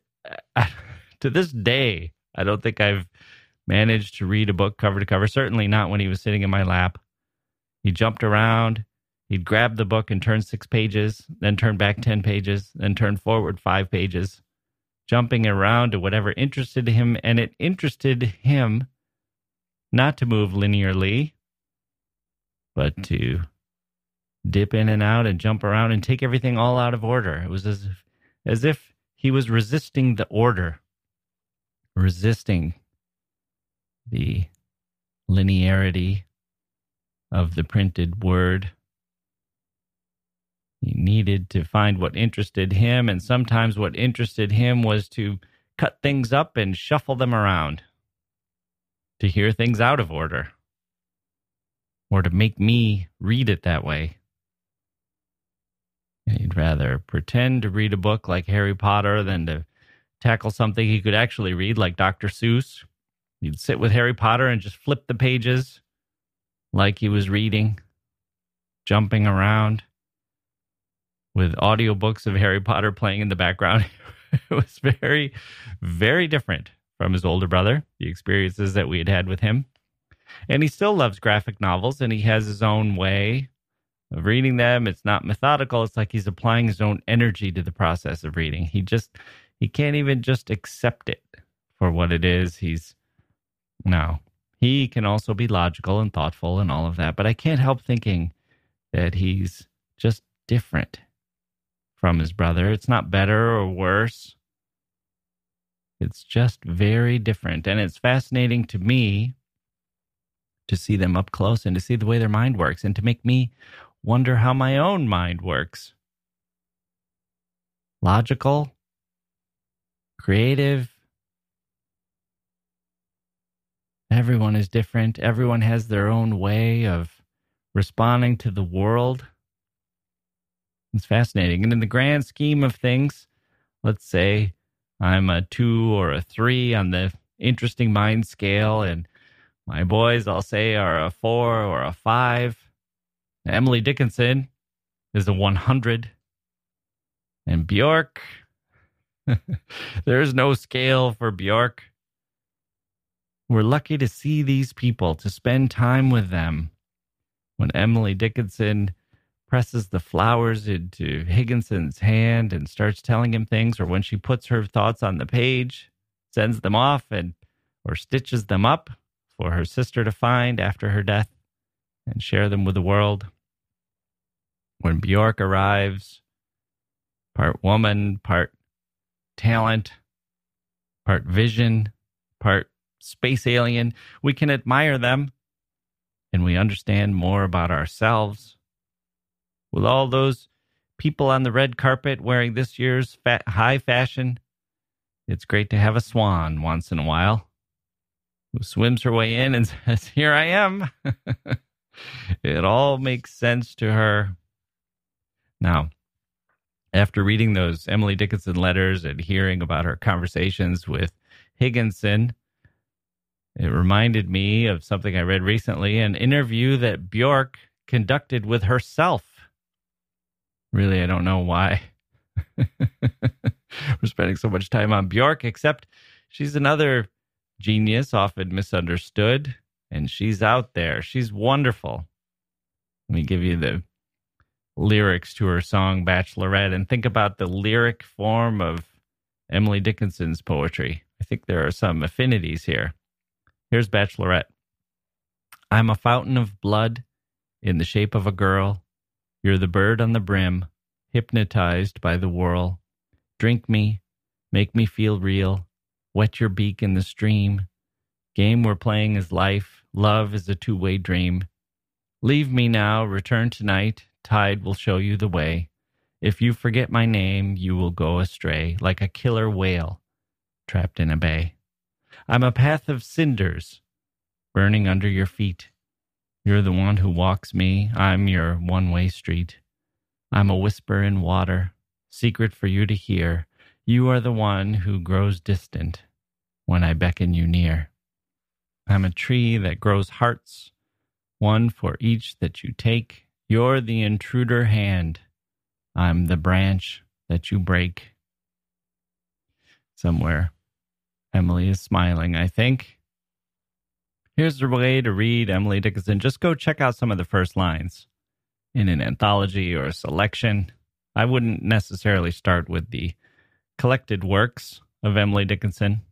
uh, to this day, I don't think I've managed to read a book cover to cover, certainly not when he was sitting in my lap. He jumped around. He'd grab the book and turn six pages, then turn back 10 pages, then turn forward five pages, jumping around to whatever interested him. And it interested him not to move linearly, but to dip in and out and jump around and take everything all out of order. It was as if, as if he was resisting the order, resisting the linearity of the printed word. He needed to find what interested him, and sometimes what interested him was to cut things up and shuffle them around, to hear things out of order, or to make me read it that way. He'd rather pretend to read a book like Harry Potter than to tackle something he could actually read like Dr. Seuss. He'd sit with Harry Potter and just flip the pages like he was reading, jumping around with audiobooks of Harry Potter playing in the background. it was very, very different from his older brother, the experiences that we had had with him. And he still loves graphic novels and he has his own way of reading them. It's not methodical. It's like he's applying his own energy to the process of reading. He just, he can't even just accept it for what it is. He's, no, he can also be logical and thoughtful and all of that, but I can't help thinking that he's just different from his brother. It's not better or worse. It's just very different. And it's fascinating to me to see them up close and to see the way their mind works and to make me wonder how my own mind works. Logical, creative, Everyone is different. Everyone has their own way of responding to the world. It's fascinating. And in the grand scheme of things, let's say I'm a two or a three on the interesting mind scale, and my boys, I'll say, are a four or a five. Emily Dickinson is a 100. And Björk, there's no scale for Björk. We're lucky to see these people, to spend time with them. When Emily Dickinson presses the flowers into Higginson's hand and starts telling him things, or when she puts her thoughts on the page, sends them off, and or stitches them up for her sister to find after her death and share them with the world. When Björk arrives, part woman, part talent, part vision, part space alien, we can admire them and we understand more about ourselves. With all those people on the red carpet wearing this year's fat, high fashion, it's great to have a swan once in a while who swims her way in and says, Here I am. it all makes sense to her. Now, after reading those Emily Dickinson letters and hearing about her conversations with Higginson, it reminded me of something I read recently an interview that Björk conducted with herself. Really, I don't know why we're spending so much time on Björk, except she's another genius, often misunderstood, and she's out there. She's wonderful. Let me give you the lyrics to her song Bachelorette and think about the lyric form of Emily Dickinson's poetry. I think there are some affinities here. Here's Bachelorette I'm a fountain of blood in the shape of a girl. You're the bird on the brim, hypnotized by the whirl. Drink me, make me feel real. Wet your beak in the stream. Game we're playing is life. Love is a two way dream. Leave me now, return tonight. Tide will show you the way. If you forget my name, you will go astray like a killer whale trapped in a bay. I'm a path of cinders burning under your feet. You're the one who walks me. I'm your one way street. I'm a whisper in water, secret for you to hear. You are the one who grows distant when I beckon you near. I'm a tree that grows hearts, one for each that you take. You're the intruder hand. I'm the branch that you break. Somewhere, Emily is smiling, I think. Here's the way to read Emily Dickinson. Just go check out some of the first lines in an anthology or a selection. I wouldn't necessarily start with the collected works of Emily Dickinson.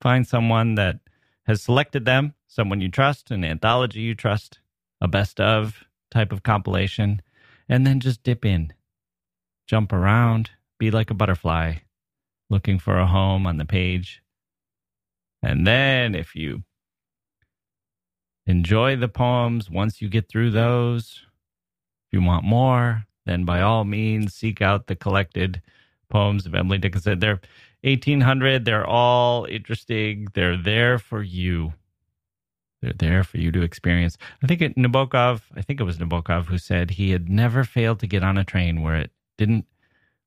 Find someone that has selected them, someone you trust, an anthology you trust, a best of type of compilation, and then just dip in. Jump around, be like a butterfly, looking for a home on the page. And then if you enjoy the poems, once you get through those, if you want more, then by all means seek out the collected poems of Emily Dickinson. They're 1800. They're all interesting. They're there for you. They're there for you to experience. I think it, Nabokov, I think it was Nabokov who said he had never failed to get on a train where it didn't,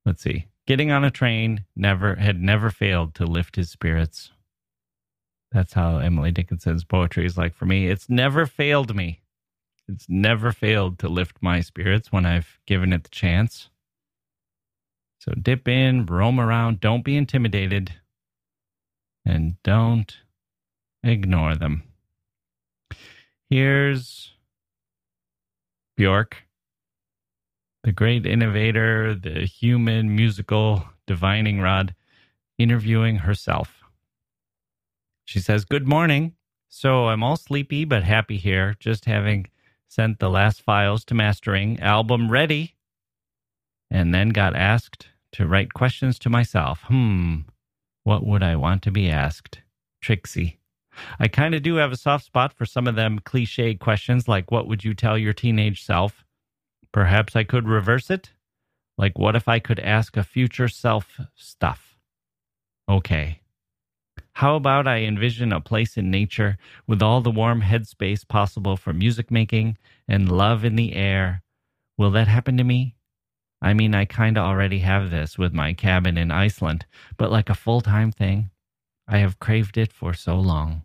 let's see, getting on a train never had never failed to lift his spirits. That's how Emily Dickinson's poetry is like for me. It's never failed me. It's never failed to lift my spirits when I've given it the chance. So dip in, roam around, don't be intimidated, and don't ignore them. Here's Björk, the great innovator, the human musical divining rod, interviewing herself. She says, Good morning. So I'm all sleepy but happy here, just having sent the last files to mastering, album ready, and then got asked to write questions to myself. Hmm, what would I want to be asked? Trixie. I kind of do have a soft spot for some of them cliche questions like, what would you tell your teenage self? Perhaps I could reverse it? Like, what if I could ask a future self stuff? Okay. How about I envision a place in nature with all the warm headspace possible for music making and love in the air? Will that happen to me? I mean, I kind of already have this with my cabin in Iceland, but like a full time thing, I have craved it for so long.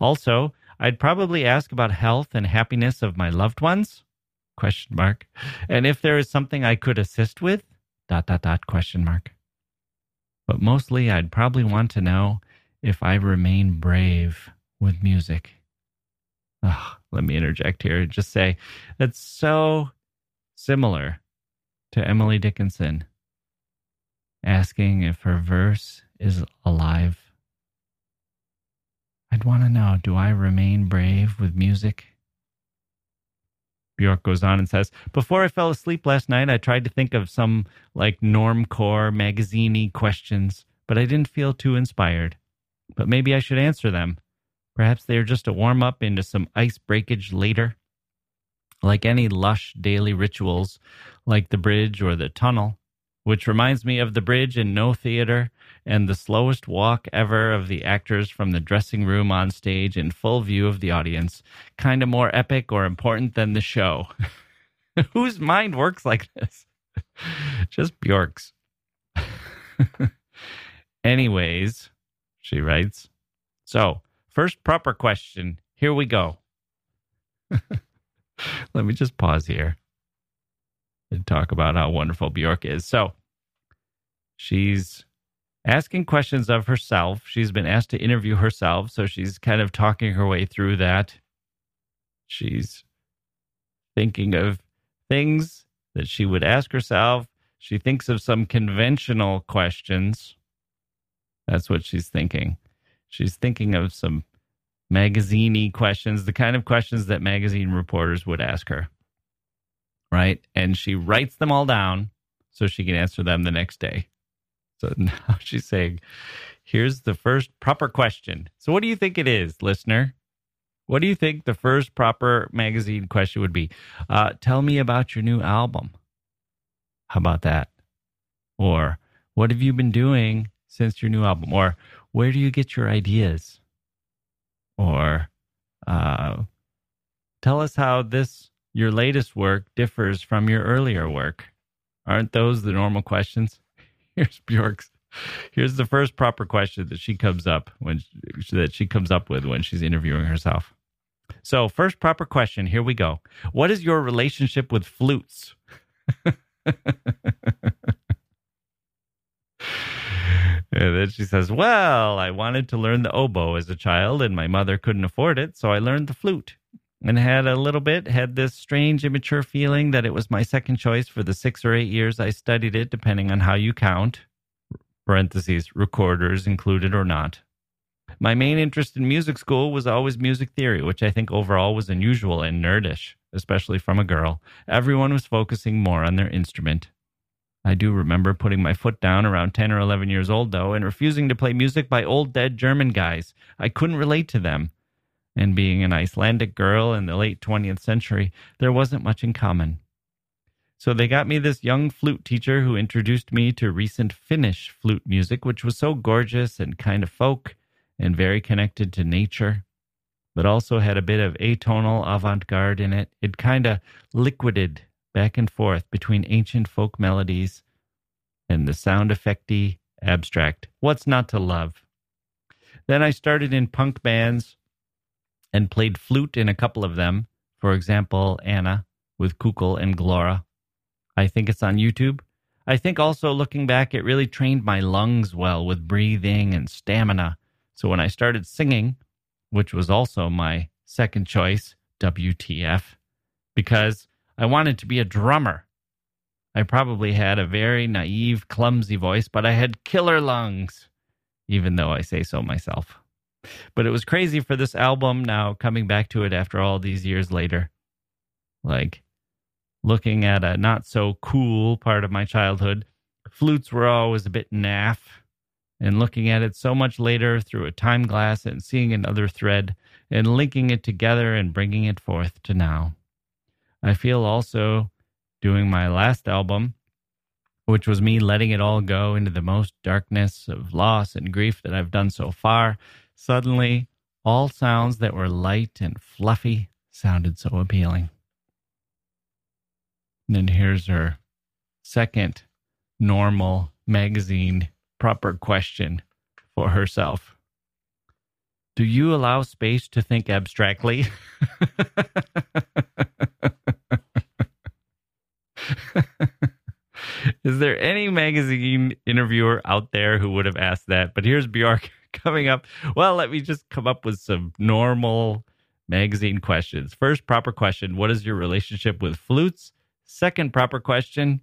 Also, I'd probably ask about health and happiness of my loved ones? Question mark. And if there is something I could assist with? Dot dot dot question mark. But mostly I'd probably want to know if I remain brave with music. Oh, let me interject here and just say that's so similar to Emily Dickinson asking if her verse is alive. I'd want to know do I remain brave with music? Björk goes on and says, Before I fell asleep last night, I tried to think of some like normcore magazine questions, but I didn't feel too inspired. But maybe I should answer them. Perhaps they are just a warm up into some ice breakage later. Like any lush daily rituals, like the bridge or the tunnel, which reminds me of the bridge in Noh Theater and the slowest walk ever of the actors from the dressing room on stage in full view of the audience. Kind of more epic or important than the show. Whose mind works like this? Just Björk's. Anyways, she writes. So, first proper question. Here we go. Let me just pause here and talk about how wonderful Björk is. So, she's asking questions of herself. She's been asked to interview herself, so she's kind of talking her way through that. She's thinking of things that she would ask herself. She thinks of some conventional questions. That's what she's thinking. She's thinking of some magazine questions, the kind of questions that magazine reporters would ask her. Right? And she writes them all down so she can answer them the next day. So now she's saying, here's the first proper question. So, what do you think it is, listener? What do you think the first proper magazine question would be? Uh, tell me about your new album. How about that? Or, what have you been doing since your new album? Or, where do you get your ideas? Or, uh, tell us how this, your latest work, differs from your earlier work. Aren't those the normal questions? Here's Björk's. Here's the first proper question that she comes up when that she comes up with when she's interviewing herself. So, first proper question. Here we go. What is your relationship with flutes? And then she says, Well, I wanted to learn the oboe as a child, and my mother couldn't afford it, so I learned the flute and had a little bit, had this strange, immature feeling that it was my second choice for the six or eight years I studied it, depending on how you count, parentheses, recorders included or not. My main interest in music school was always music theory, which I think overall was unusual and nerdish, especially from a girl. Everyone was focusing more on their instrument. I do remember putting my foot down around 10 or 11 years old, though, and refusing to play music by old dead German guys. I couldn't relate to them. And being an Icelandic girl in the late 20th century, there wasn't much in common. So they got me this young flute teacher who introduced me to recent Finnish flute music, which was so gorgeous and kind of folk and very connected to nature, but also had a bit of atonal avant garde in it. It kind of liquided back and forth between ancient folk melodies and the sound effecty abstract. What's not to love? Then I started in punk bands and played flute in a couple of them. For example, Anna with Kukul and Glora. I think it's on YouTube. I think also looking back, it really trained my lungs well with breathing and stamina. So when I started singing, which was also my second choice, WTF, because I wanted to be a drummer. I probably had a very naive, clumsy voice, but I had killer lungs, even though I say so myself. But it was crazy for this album now coming back to it after all these years later. Like looking at a not so cool part of my childhood, flutes were always a bit naff. And looking at it so much later through a time glass and seeing another thread and linking it together and bringing it forth to now. I feel also doing my last album, which was me letting it all go into the most darkness of loss and grief that I've done so far. Suddenly, all sounds that were light and fluffy sounded so appealing. And then here's her second normal magazine proper question for herself. Do you allow space to think abstractly? Is there any magazine interviewer out there who would have asked that? But here's Björk coming up. Well, let me just come up with some normal magazine questions. First, proper question What is your relationship with flutes? Second, proper question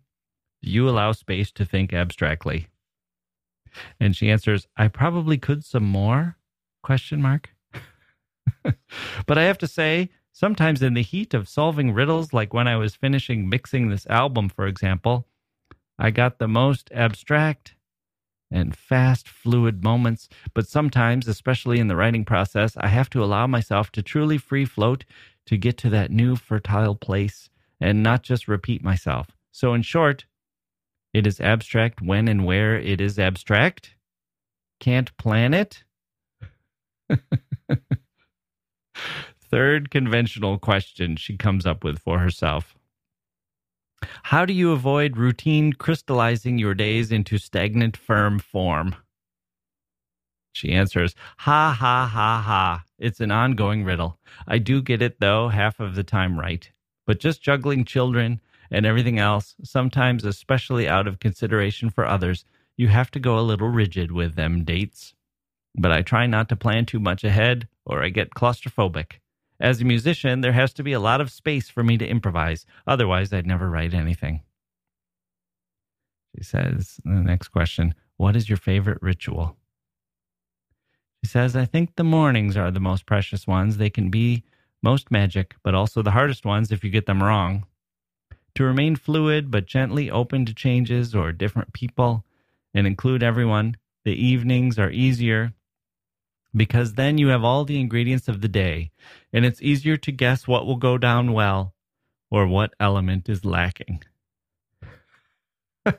Do you allow space to think abstractly? And she answers, I probably could some more? Question mark. but I have to say, sometimes in the heat of solving riddles, like when I was finishing mixing this album, for example, I got the most abstract and fast, fluid moments. But sometimes, especially in the writing process, I have to allow myself to truly free float to get to that new fertile place and not just repeat myself. So, in short, it is abstract when and where it is abstract. Can't plan it. Third conventional question she comes up with for herself How do you avoid routine crystallizing your days into stagnant, firm form? She answers, Ha ha ha ha. It's an ongoing riddle. I do get it, though, half of the time right. But just juggling children and everything else, sometimes, especially out of consideration for others, you have to go a little rigid with them dates. But I try not to plan too much ahead, or I get claustrophobic. As a musician, there has to be a lot of space for me to improvise. Otherwise, I'd never write anything. She says, the next question, what is your favorite ritual? She says, I think the mornings are the most precious ones. They can be most magic, but also the hardest ones if you get them wrong. To remain fluid but gently open to changes or different people and include everyone, the evenings are easier because then you have all the ingredients of the day and it's easier to guess what will go down well or what element is lacking.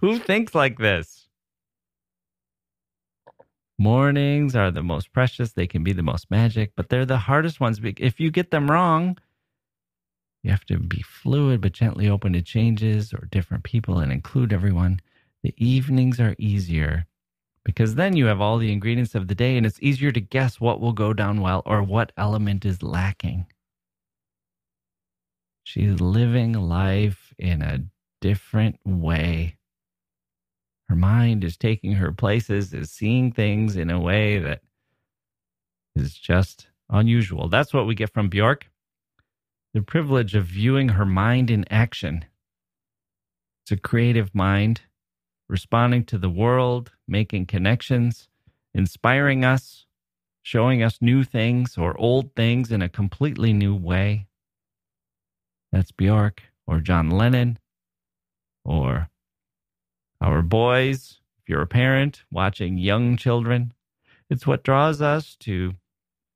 Who thinks like this? Mornings are the most precious. They can be the most magic, but they're the hardest ones. If you get them wrong, you have to be fluid but gently open to changes or different people and include everyone. The evenings are easier because then you have all the ingredients of the day and it's easier to guess what will go down well or what element is lacking. She's living life in a different way. Her mind is taking her places, is seeing things in a way that is just unusual. That's what we get from Björk. The privilege of viewing her mind in action. It's a creative mind responding to the world, making connections, inspiring us, showing us new things or old things in a completely new way. That's Björk or John Lennon or our boys, if you're a parent watching young children. It's what draws us to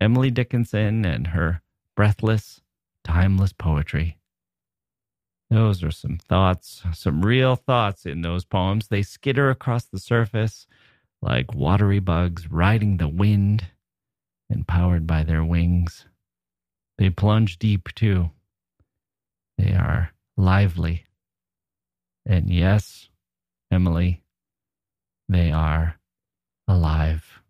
Emily Dickinson and her breathless, timeless poetry. Those are some thoughts, some real thoughts in those poems. They skitter across the surface like watery bugs riding the wind and powered by their wings. They plunge deep too. They are lively. And yes, Emily, they are alive.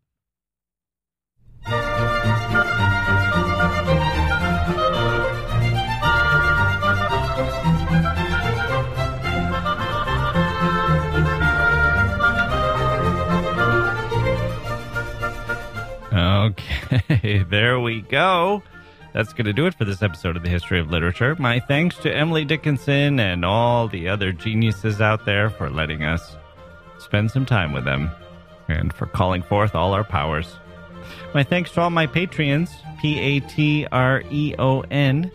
Okay, there we go. That's going to do it for this episode of the History of Literature. My thanks to Emily Dickinson and all the other geniuses out there for letting us spend some time with them and for calling forth all our powers. My thanks to all my Patreons, P A T R E O N,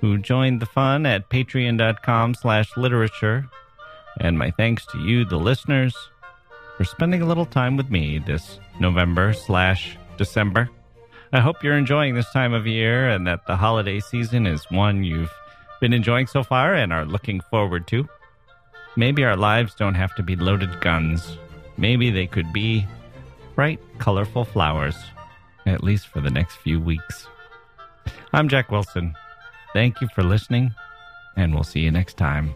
who joined the fun at patreon.com slash literature. And my thanks to you, the listeners, for spending a little time with me this November slash December. I hope you're enjoying this time of year and that the holiday season is one you've been enjoying so far and are looking forward to. Maybe our lives don't have to be loaded guns. Maybe they could be bright, colorful flowers, at least for the next few weeks. I'm Jacke Wilson. Thank you for listening, and we'll see you next time.